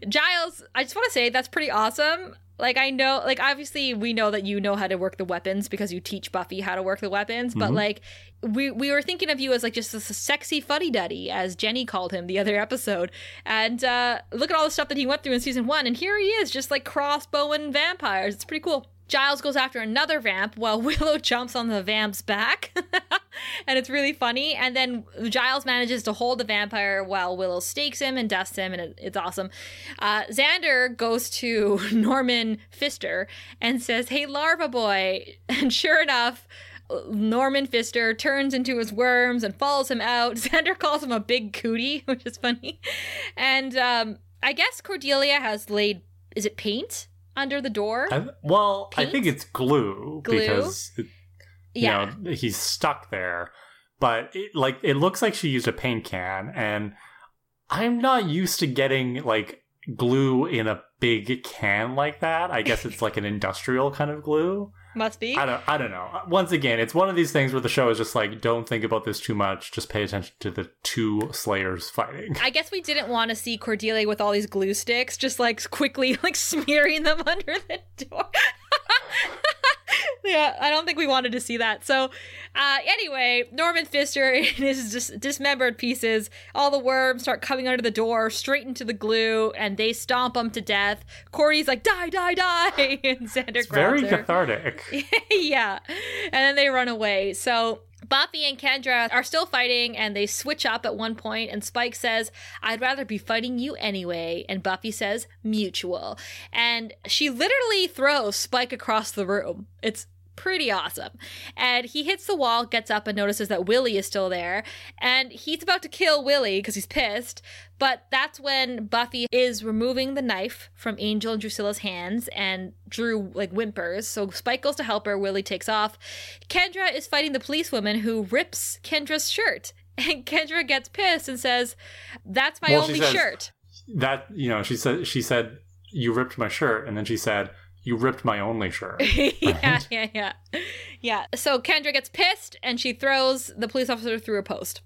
Giles, I just want to say that's pretty awesome. Like I know, like obviously we know that you know how to work the weapons because you teach Buffy how to work the weapons. But mm-hmm. like we we were thinking of you as like just a sexy fuddy duddy, as Jenny called him the other episode. And uh, look at all the stuff that he went through in season one, and here he is, just like crossbowing vampires. It's pretty cool. Giles goes after another vamp while *laughs* Willow jumps on the vamp's back. *laughs* *laughs* and it's really funny. And then Giles manages to hold the vampire while Willow stakes him and dusts him, and it, it's awesome. Uh, Xander goes to *laughs* Norman Pfister and says, Hey, larva boy. *laughs* And sure enough, Norman Pfister turns into his worms and follows him out. Xander calls him a big cootie, which is funny. And um, I guess Cordelia has laid, is it paint under the door? I, well, I think it's glue, Glue? because you yeah. know he's stuck there. But it, like it looks like she used a paint can, and I'm not used to getting like glue in a big can like that. I guess it's like an industrial kind of glue. Must be. I don't I don't know. Once again, it's one of these things where the show is just like don't think about this too much, just pay attention to the two slayers fighting. I guess we didn't want to see Cordelia with all these glue sticks, just like quickly *laughs* like smearing them *laughs* under the door. *laughs* *laughs* yeah, I don't think we wanted to see that. So, uh, anyway, Norman Pfister *laughs* in his dis- dismembered pieces, all the worms start coming under the door, straight into the glue, and they stomp him to death. Cordy's like, die, die, die! *laughs* And Xander It's grabs very her. cathartic. yeah. And then they run away. So Buffy and Kendra are still fighting and they switch up at one point and Spike says, I'd rather be fighting you anyway. And Buffy says, mutual. And she literally throws Spike across the room. It's pretty awesome. And he hits the wall, gets up, and notices that Willie is still there. And he's about to kill Willie because he's pissed. But that's when Buffy is removing the knife from Angel and Drusilla's hands, and Drew like whimpers. So Spike goes to help her. Willie takes off. Kendra is fighting the policewoman who rips Kendra's shirt. *laughs* And Kendra gets pissed and says, "That's my Well, only says- shirt." That you know, she said she said you ripped my shirt, and then she said you ripped my only shirt. *laughs* yeah, yeah, yeah. Yeah. So Kendra gets pissed and she throws the police officer through a post.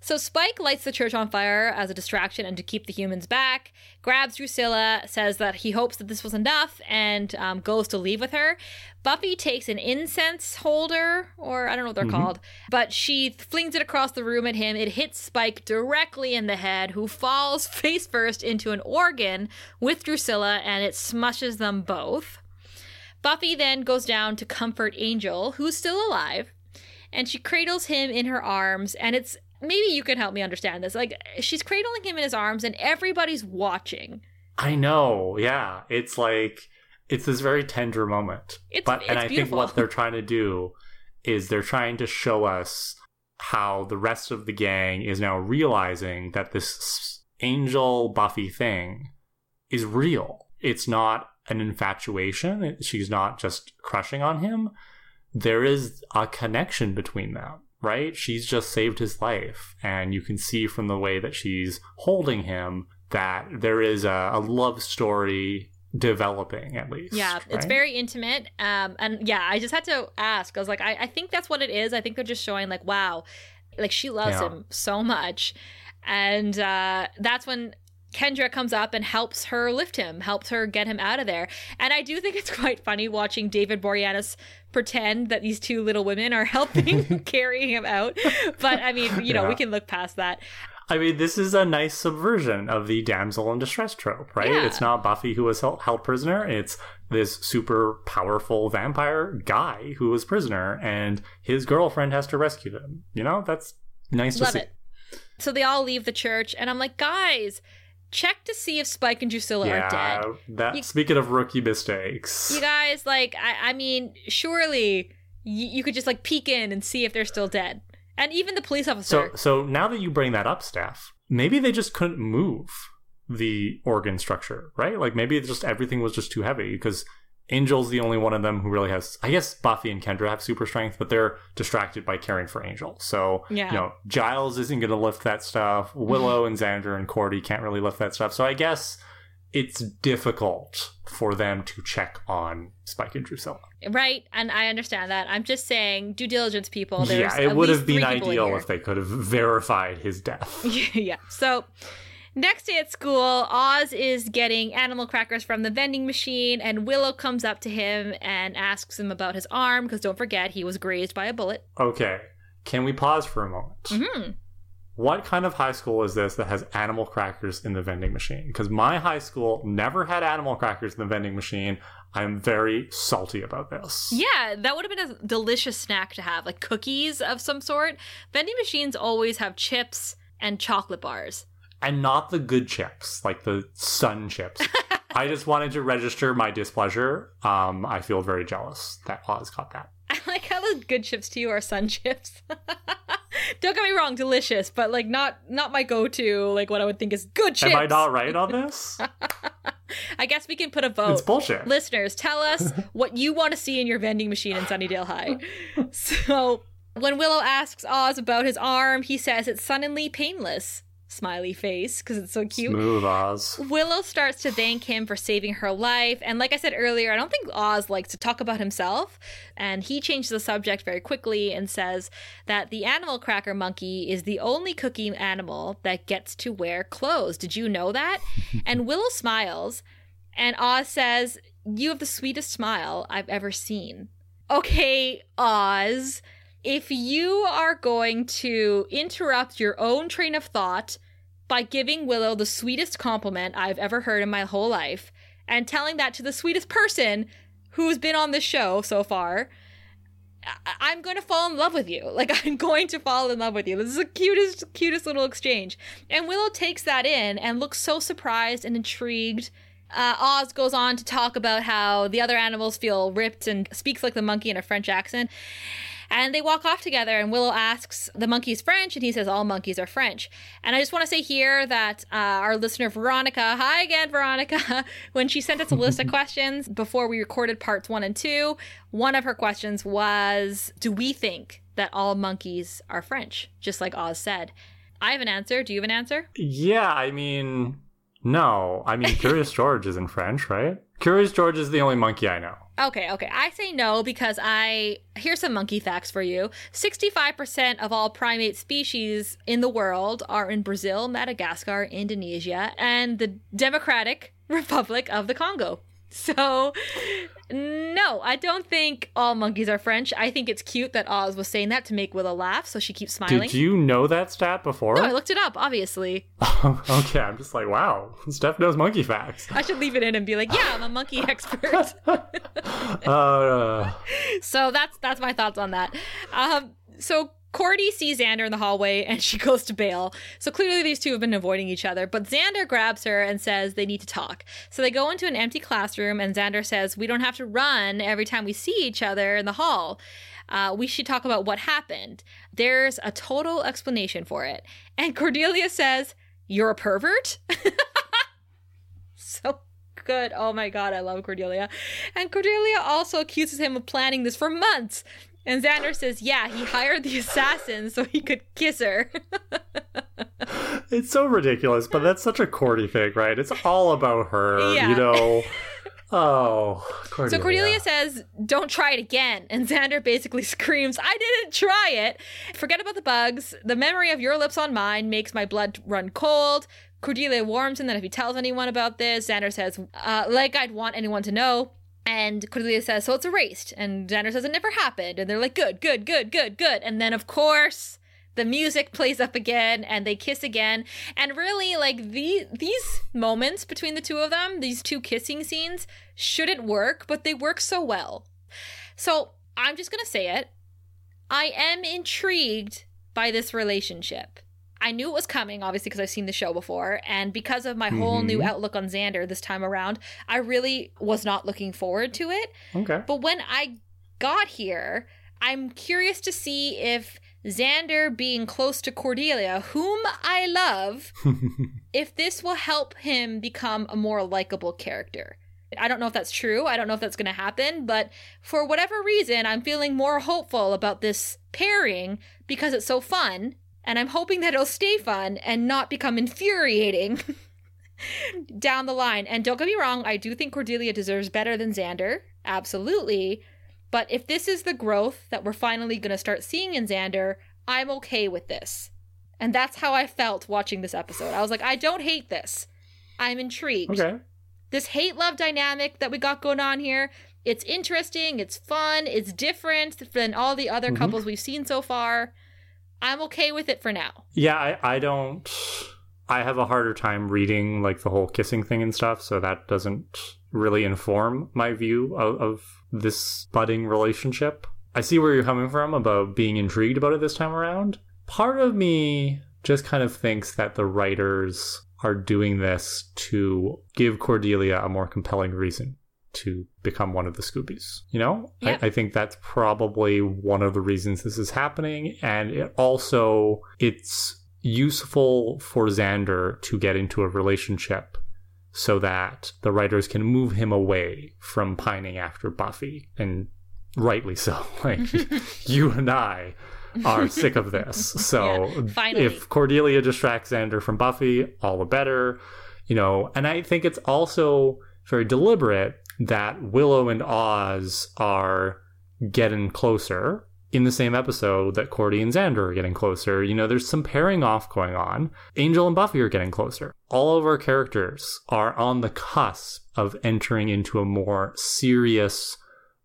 So Spike lights the church on fire as a distraction and to keep the humans back, grabs Drusilla, says that he hopes that this was enough, and um, goes to leave with her. Buffy takes an incense holder, or I don't know what they're Mhm. called, but she flings it across the room at him. It hits Spike directly in the head, who falls *laughs* face first into an organ with Drusilla, and it smushes them both. Buffy then goes down to comfort Angel, who's still alive, and she cradles him in her arms. And it's maybe you can help me understand this. Like, she's cradling him in his arms, and everybody's watching. I know, yeah. It's like it's this very tender moment. It's- but and it's I think what they're *laughs* trying to do is they're trying to show us how the rest of the gang is now realizing that this angel Buffy thing is real. It's not an infatuation. She's not just crushing on him. There is a connection between them, right? She's just saved his life. And you can see from the way that she's holding him that there is a, a love story developing, at least. Yeah, it's very intimate. Um, and yeah, I just had to ask. I was like, I, I think that's what it is. I think they're just showing, like, wow, like she loves Yeah. him so much. And uh, that's when Kendra comes up and helps her lift him, helps her get him out of there. And I do think it's *laughs* quite funny watching David Boreanaz pretend that these two little women are *laughs* helping *laughs* carry him out. But I mean, you know, we can look past that. I mean, this is a nice subversion of the damsel in distress trope, right? Yeah. It's not Buffy who was held, held prisoner. It's this super powerful vampire guy who was prisoner, and his girlfriend has to rescue them. You know, that's nice to see. it. So they all leave the church, and I'm like, guys, check to see if Spike and Drusilla are dead. Yeah, that. You- speaking of rookie mistakes, You guys, like, I, I mean, surely you, you could just like peek in and see if they're still dead. And even the police officer. so so now that you bring that up, Steph, maybe they just couldn't move the organ structure, right? Like maybe it's just everything was just too heavy because Angel's the only one of them who really has. I guess Buffy and Kendra have super strength, but they're distracted by caring for Angel. So Yeah. you know, Giles isn't going to lift that stuff. *laughs* Willow and Xander and Cordy can't really lift that stuff. So I guess it's difficult for them to check on Spike and Drusilla. right? And I understand that. I'm just saying, due diligence people. There's yeah, it would have been three people in ideal if they could have *laughs* verified his death. *laughs* yeah. So next day at school, Oz is getting animal crackers from the vending machine, and Willow comes up to him and asks him about his arm because don't forget he was grazed by a bullet. Okay, can we pause for a moment? hmm What kind of high school is this that has animal crackers in the vending machine? Because my high school never had animal crackers in the vending machine. I'm very salty about this. Yeah, that would have been a delicious snack to have, like cookies of some sort. Vending machines always have chips and chocolate bars. And not the good chips, like the sun chips. *laughs* I just wanted to register my displeasure. Um, I feel very jealous that Oz got that. I like how the good chips to you are sun chips. *laughs* Don't get me wrong, delicious, but like not not my go-to. Like what I would think is good chips. Am I not right on this? *laughs* I guess we can put a vote. It's bullshit. Listeners, tell us what you want to see in your vending machine in Sunnydale High. So when Willow asks Oz about his arm, he says it's suddenly painless. Smiley face, because it's so cute. Smooth Oz. Willow starts to thank him for saving her life. And like I said earlier, I don't think Oz likes to talk about himself. And he changes the subject very quickly and says that the animal cracker monkey is the only cookie animal that gets to wear clothes. Did you know that? *laughs* and Willow smiles. And Oz says, You have the sweetest smile I've ever seen. Okay, Oz if you are going to interrupt your own train of thought by giving Willow the sweetest compliment I've ever heard in my whole life and telling that to the sweetest person who's been on the show so far, I- am going to fall in love with you. *laughs* Like I'm going to fall in love with you. This is the cutest, cutest little exchange. And Willow takes that in and looks so surprised and intrigued. Uh, Oz goes on to talk about how the other animals feel ripped and speaks like the monkey in a French accent. And they walk off together, and Willow asks the monkey's French, and he says all monkeys are French. And I just want to say here that uh, our listener Veronica, hi again, Veronica, *laughs* when she sent us a list of *laughs* questions before we recorded parts one and two, one of her questions was Do we think that all monkeys are French? Just like Oz said. I have an answer. Do you have an answer? Yeah, I mean, no. I mean, *laughs* Curious George is in French, right? Curious George is the only monkey I know. Okay, okay. I say no because I. Here's some monkey facts for you 65% of all primate species in the world are in Brazil, Madagascar, Indonesia, and the Democratic *laughs* Republic of the Congo. *laughs* So, no, I don't think all monkeys are French. I think it's cute that Oz was saying that to make Willow laugh, so she keeps smiling. Did you know that stat before? No, I looked it up, obviously. *laughs* okay, I'm just like, wow, Steph knows monkey facts. I should leave it in and be like, yeah, I'm a monkey *laughs* expert. uh, so that's that's my thoughts on that. Um, so Cordy sees Xander in the hallway and *laughs* she goes to bail. So clearly these two have been avoiding each other, but Xander grabs her and says they need to talk. So they go into an empty classroom and Xander says, We don't have to run every time we see each other in the hall. Uh, we should talk about what happened. There's a total explanation for it. And Cordelia says, You're a pervert? *laughs* so good. Oh my god, I love Cordelia. And Cordelia also accuses him of planning this for months. And Xander says, yeah, he hired the assassin so he could kiss her. it's so ridiculous, but that's such a Cordy thing, right? It's all about her, Yeah. you know. *laughs* Oh, Cordelia. So Cordelia says, don't try it again. And Xander basically *laughs* screams, I didn't try it. Forget about the bugs. The memory of your lips on mine makes my blood run cold. Cordelia warns him that if he tells anyone about this, Xander says, uh, like I'd want anyone to know. And Cordelia says, so it's erased. And Xander says, it never happened. And they're like, good, good, good, good, good. And then, of course, the music plays up again and they kiss again. And really, like, the, these moments between the two of them, these two kissing scenes, shouldn't work, but they work so well. So I'm just going to say it. I am intrigued by this relationship. I knew it was coming, obviously, because I've seen the show before. And because of my whole new Mhm. outlook on Xander this time around, I really was not looking forward to it. Okay. But when I got here, I'm curious to see if Xander being close to Cordelia, whom I love, *laughs* if this will help him become a more likable character. I don't know if that's true. I don't know if that's going to happen, but for whatever reason, I'm feeling more hopeful about this pairing because it's so fun. And I'm hoping that it'll stay fun and not become infuriating *laughs* down the line. And don't get me wrong, I do think Cordelia deserves better than Xander. Absolutely. But if this is the growth that we're finally going to start seeing in Xander, I'm okay with this. And that's how I felt watching this episode. I was like, I don't hate this. I'm intrigued. okay. This hate love dynamic that we got going on here, it's interesting, it's fun, it's different than all the other Mhm. couples we've seen so far. I'm okay with it for now. Yeah, I, I don't. I have a harder time reading like the whole kissing thing and stuff, so that doesn't really inform my view of, of this budding relationship. I see where you're coming from about being intrigued about it this time around. Part of me just kind of thinks that the writers are doing this to give Cordelia a more compelling reason to become one of the Scoobies. You know, Yep. I, I think that's probably one of the reasons this is happening, and it also it's useful for Xander to get into a relationship so that the writers can move him away from pining after Buffy, and rightly so. *laughs* Like *laughs* you and I are sick of this. *laughs* So Yeah, if Cordelia distracts Xander from Buffy, all the better. You know, and I think it's also very deliberate that Willow and Oz are getting closer in the same episode that Cordy and Xander are getting closer. You know, there's some pairing off going on. Angel and Buffy are getting closer. All of our characters are on the cusp of entering into a more serious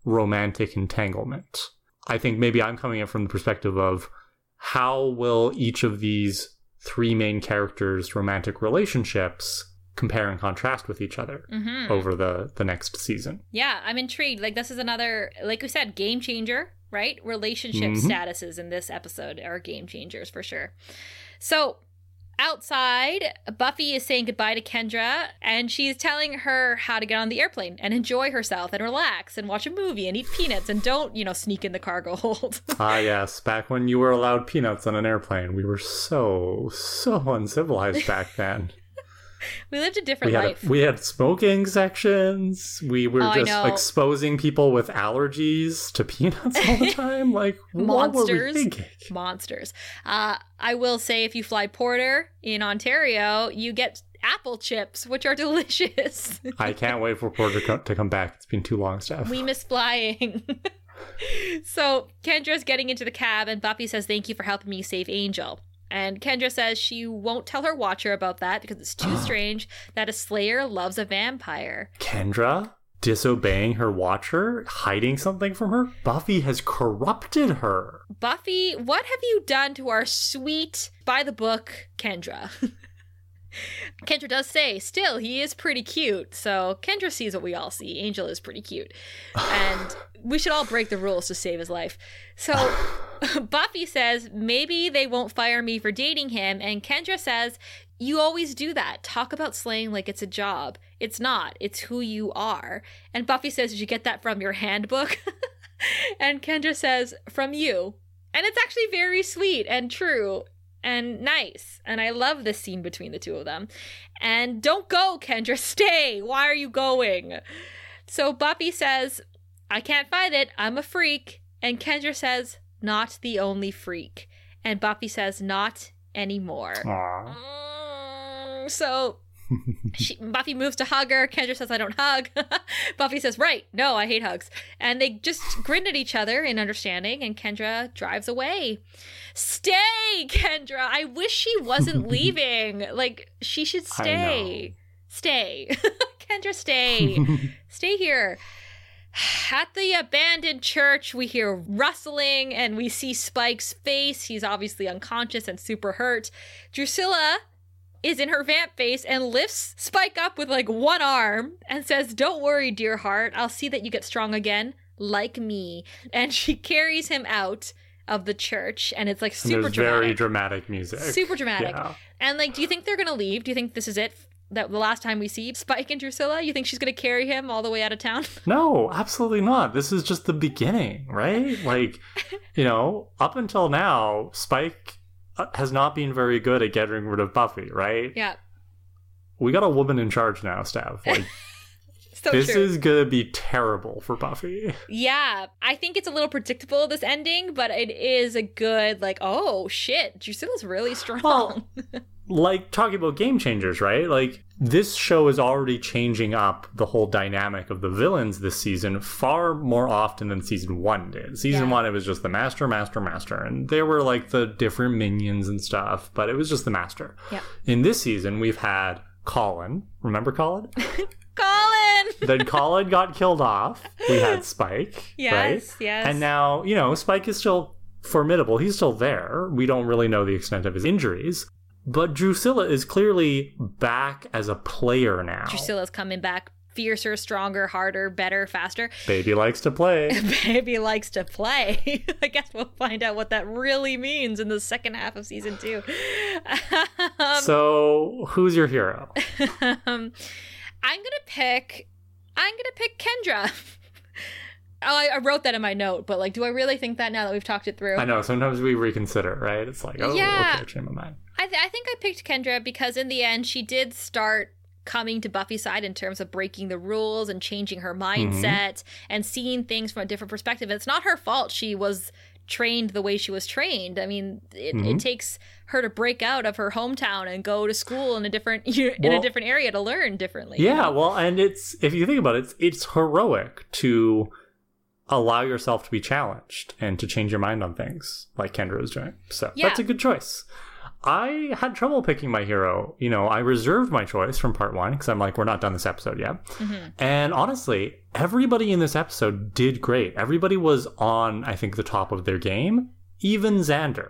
romantic entanglement. I think maybe I'm coming in from the perspective of how will each of these three main characters' romantic relationships compare and contrast with each other hmm over the the next season. Yeah, I'm intrigued. Like this is another, like we said, game changer, right? Relationship Mhm. statuses in this episode are game changers for sure. So outside, Buffy is saying goodbye to Kendra, and she's telling her how to get on the airplane and enjoy herself and relax and watch a movie and eat peanuts and don't, you know, sneak in the cargo hold. *laughs* ah yes, back when you were allowed peanuts on an airplane, we were so so uncivilized back then. *laughs* we lived a we different had life. we had smoking sections. We were Oh, just exposing people with allergies to peanuts all the *laughs* time. Like we Monsters. monsters. Uh, I will say, if you fly Porter in Ontario, you get apple chips, which are *laughs* delicious. I can't wait for Porter to co- to come back. It's been too long, Steph. we miss flying. so Kendra's getting into the cab, and Buffy says, "Thank you for helping me save Angel." And Kendra says she won't tell her watcher about that because it's too *gasps* strange that a Slayer loves a vampire. Kendra disobeying her watcher, hiding something from her. Buffy has corrupted her. Buffy, what have you done to our sweet, by the book, Kendra? *laughs* Kendra does say, still, he is pretty cute. So Kendra sees what we all see. Angel is pretty cute. *sighs* And we should all break the rules to save his life. So *sighs* *laughs* *laughs* Buffy says, maybe they won't fire me for dating him. And Kendra says, you always do that. Talk about slaying like it's a job. It's not, it's who you are. And Buffy says, Did you get that from your handbook? *laughs* and Kendra says, From you. And it's actually very sweet and true and nice. And I love this scene between the two of them. And don't go, Kendra. *laughs* Stay. Why are you going? So Buffy says, I can't fight it. I'm a freak. And Kendra says, Not the only freak. And Buffy says, Not anymore. Mm, so *laughs* she, Buffy moves to hug her. Kendra says, I don't hug. *laughs* Buffy says, Right, no, I hate hugs. And they just grin at each other in understanding, and Kendra drives away. Stay, Kendra. I wish she wasn't *laughs* leaving. Like, she should stay. Stay. Kendra, stay. stay here. At the abandoned church, we hear rustling and we see Spike's face. He's obviously unconscious and super hurt. Drusilla is in her vamp face and lifts Spike up with like one arm and says, Don't worry, dear heart. I'll see that you get strong again, like me. And she carries him out of the church and it's like super dramatic. very dramatic music. super dramatic. Yeah. And like, do you think they're gonna leave? Do you think this is it? That the last time we see Spike and Drusilla, you think she's gonna carry him all the way out of town? *laughs* No, absolutely not. This is just the beginning, right? Like, *laughs* you know, up until now, Spike uh, has not been very good at getting rid of Buffy, right? yeah, We got a woman in charge now, Steph. *laughs* Like, so this true. is gonna be terrible for Buffy. Yeah, I think it's a little predictable this ending, but it is a good like, oh shit, Drusilla's really strong. Well, like talking about game changers, right? Like this show is already changing up the whole dynamic of the villains this season far more often than season one did. Season Yeah. one, it was just the master, master, master, and there were like the different minions and stuff, but it was just the master. Yeah. In this season, we've had Collin. Remember Collin? *laughs* Collin. *laughs* then Collin got killed off. We had *laughs* Spike. Yes, right? yes. And now, you know, Spike is still formidable. He's still there. We don't really know the extent of his injuries. But Drusilla is clearly back as a player now. Drusilla's coming back fiercer, stronger, harder, better, faster. *laughs* Baby likes to play. Baby likes to play. *laughs* I guess we'll find out what that really means in the second half of season two. um, so, who's your hero? *laughs* um, I'm gonna pick I'm gonna pick Kendra. Oh, I, I wrote that in my note, but like, do I really think that now that we've talked it through? I know. Sometimes we reconsider, right? It's like, oh, Yeah. okay, change my mind. I, th- I think I picked Kendra because in the end she did start coming to Buffy's side in terms of breaking the rules and changing her mindset and seeing things from a different perspective. It's not her fault she was trained the way she was trained. I mean, it, it Mhm. takes her to break out of her hometown and go to school in a different *laughs* in a different area to learn differently. you Yeah, know? well, and it's if you think about it, it's, it's heroic to allow yourself to be challenged and to change your mind on things like Kendra is doing. So Yeah. that's a good choice. I had trouble picking my hero. You know, I reserved my choice from part one because I'm like, we're not done this episode yet. Mhm. And honestly, everybody in this episode did great. Everybody was on, I think, the top of their game, even Xander.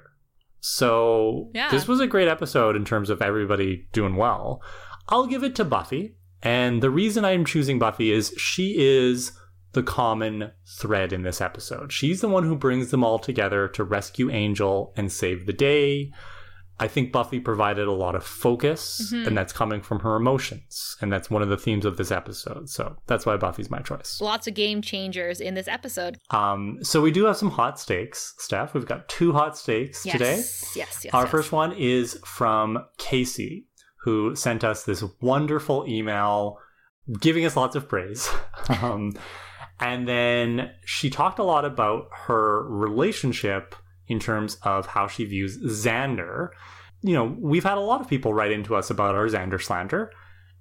So Yeah. this was a great episode in terms of everybody doing well. I'll give it to Buffy. And the reason I'm choosing Buffy is she is the common thread in this episode. She's the one who brings them all together to rescue Angel and save the day. I think Buffy provided a lot of focus, Mhm. and that's coming from her emotions. And that's one of the themes of this episode. So that's why Buffy's my choice. Lots of game changers in this episode. Um, so we do have some hot stakes, Steph. We've got two hot stakes Yes. today. Yes, yes, Our yes. first one is from Casey, who sent us this wonderful email giving us lots of praise. *laughs* um, and then she talked a lot about her relationship in terms of how she views Xander. You know, we've had a lot of people write into us about our Xander slander.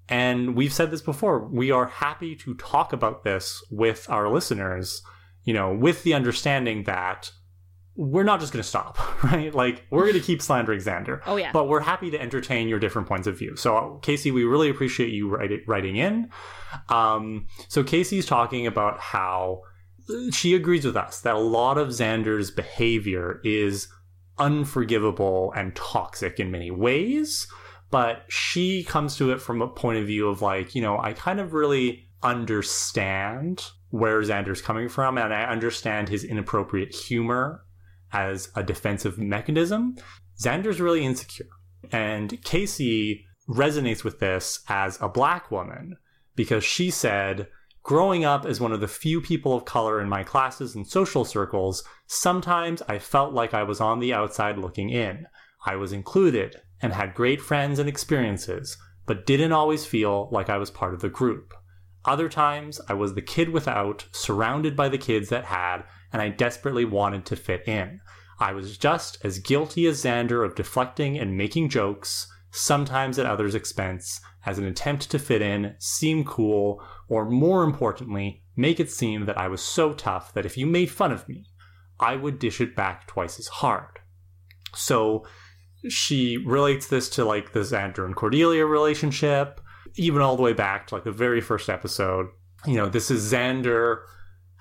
And we've said this before. We are happy to talk about this with our listeners, you know, with the understanding that we're not just going to stop, *laughs* right? Like, we're going to keep slandering Xander, Oh yeah. but we're happy to entertain your different points of view. So, Casey, we really appreciate you writing in. Um, so, Casey's talking about how she agrees with us that a lot of Xander's behavior is unforgivable and toxic in many ways, but she comes to it from a point of view of like, you know, I kind of really understand where Xander's coming from and I understand his inappropriate humor as a defensive mechanism. Xander's really insecure. And Casey resonates with this as a black woman because she said, Growing up as one of the few people of color in my classes and social circles, sometimes I felt like I was on the outside looking in. I was included and had great friends and experiences, but didn't always feel like I was part of the group. Other times, I was the kid without, surrounded by the kids that had, and I desperately wanted to fit in. I was just as guilty as Xander of deflecting and making jokes, sometimes at others' expense, as an attempt to fit in, seem cool, or more importantly, make it seem that I was so tough that if you made fun of me, I would dish it back twice as hard. So she relates this to like the Xander and Cordelia relationship, even all the way back to like the very first episode. You know, this is Xander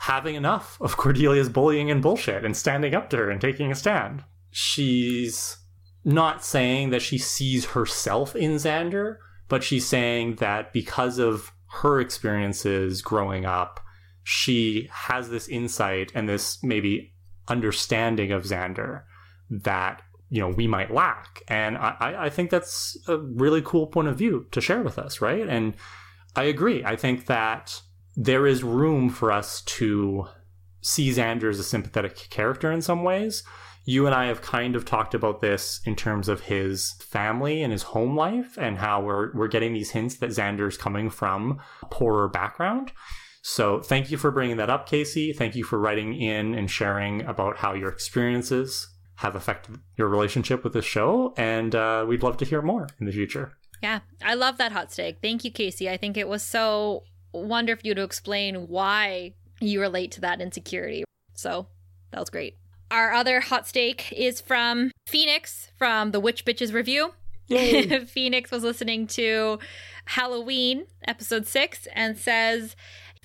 having enough of Cordelia's bullying and bullshit and standing up to her and taking a stand. She's not saying that she sees herself in Xander, but she's saying that because of her experiences growing up, she has this insight and this maybe understanding of Xander that you know we might lack. And I, I- think that's a really cool point of view to share with us, right? And I agree. I think that there is room for us to see Xander as a sympathetic character in some ways. You and I have kind of talked about this in terms of his family and his home life and how we're we're getting these hints that Xander's coming from a poorer background. So thank you for bringing that up, Casey. Thank you for writing in and sharing about how your experiences have affected your relationship with the show, and uh, we'd love to hear more in the future. Yeah, I love that hot stake. Thank you, Casey. I think it was so wonderful for you to explain why you relate to that insecurity. So that was great. Our other hot stake is from Phoenix from the Witch Bitches review. *laughs* Phoenix was listening to Halloween episode six and says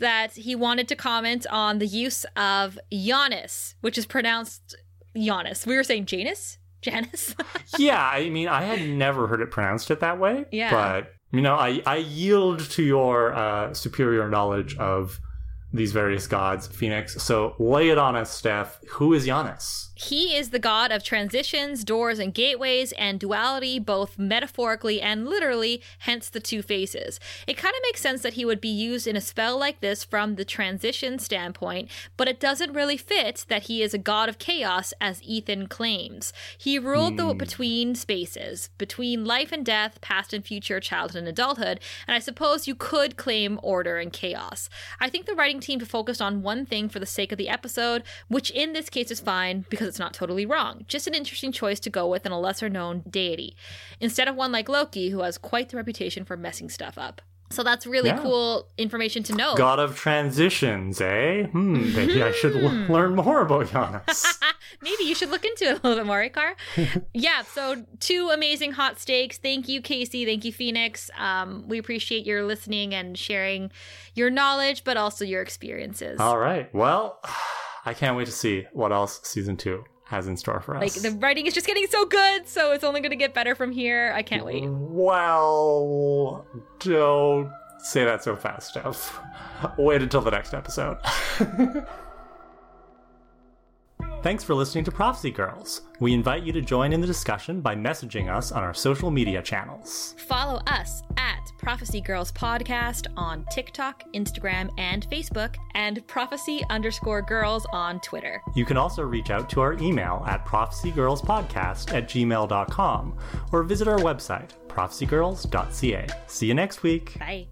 that he wanted to comment on the use of Giannis, which is pronounced Giannis. We were saying Janus? Janus? *laughs* yeah, I mean, I had never heard it pronounced it that way. Yeah. But, you know, I, I yield to your uh, superior knowledge of these various gods, Phoenix. So lay it on us, Steph. Who is Giannis? He is the god of transitions, doors, and gateways, and duality, both metaphorically and literally, hence the two faces. It kind of makes sense that he would be used in a spell like this from the transition standpoint, but it doesn't really fit that he is a god of chaos, as Ethan claims. He ruled the hmm. between spaces, between life and death, past and future, childhood and adulthood, and I suppose you could claim order and chaos. I think the writing team to focus on one thing for the sake of the episode, which in this case is fine because it's not totally wrong. Just an interesting choice to go with in a lesser known deity, instead of one like Loki, who has quite the reputation for messing stuff up. So that's really Yeah. cool information to know. God of transitions, eh? Hmm, maybe I should l- learn more about Giannis. *laughs* Maybe you should look into it a little bit more, Ikar. *laughs* yeah, so two amazing hot stakes. Thank you, Casey. Thank you, Phoenix. Um, we appreciate your listening and sharing your knowledge, but also your experiences. All right. Well, *sighs* I can't wait to see what else season two has in store for us. Like the writing is just getting so good, so it's only going to get better from here. I can't wait. Well, don't say that so fast, Steph. Wait until the next episode. *laughs* Thanks for listening to Prophecy Girls. We invite you to join in the discussion by messaging us on our social media channels. Follow us at Prophecy Girls Podcast on TikTok, Instagram, and Facebook, and Prophecy underscore girls on Twitter. You can also reach out to our email at prophecygirlspodcast at gmail.com or visit our website, prophecygirls.ca. See you next week. Bye.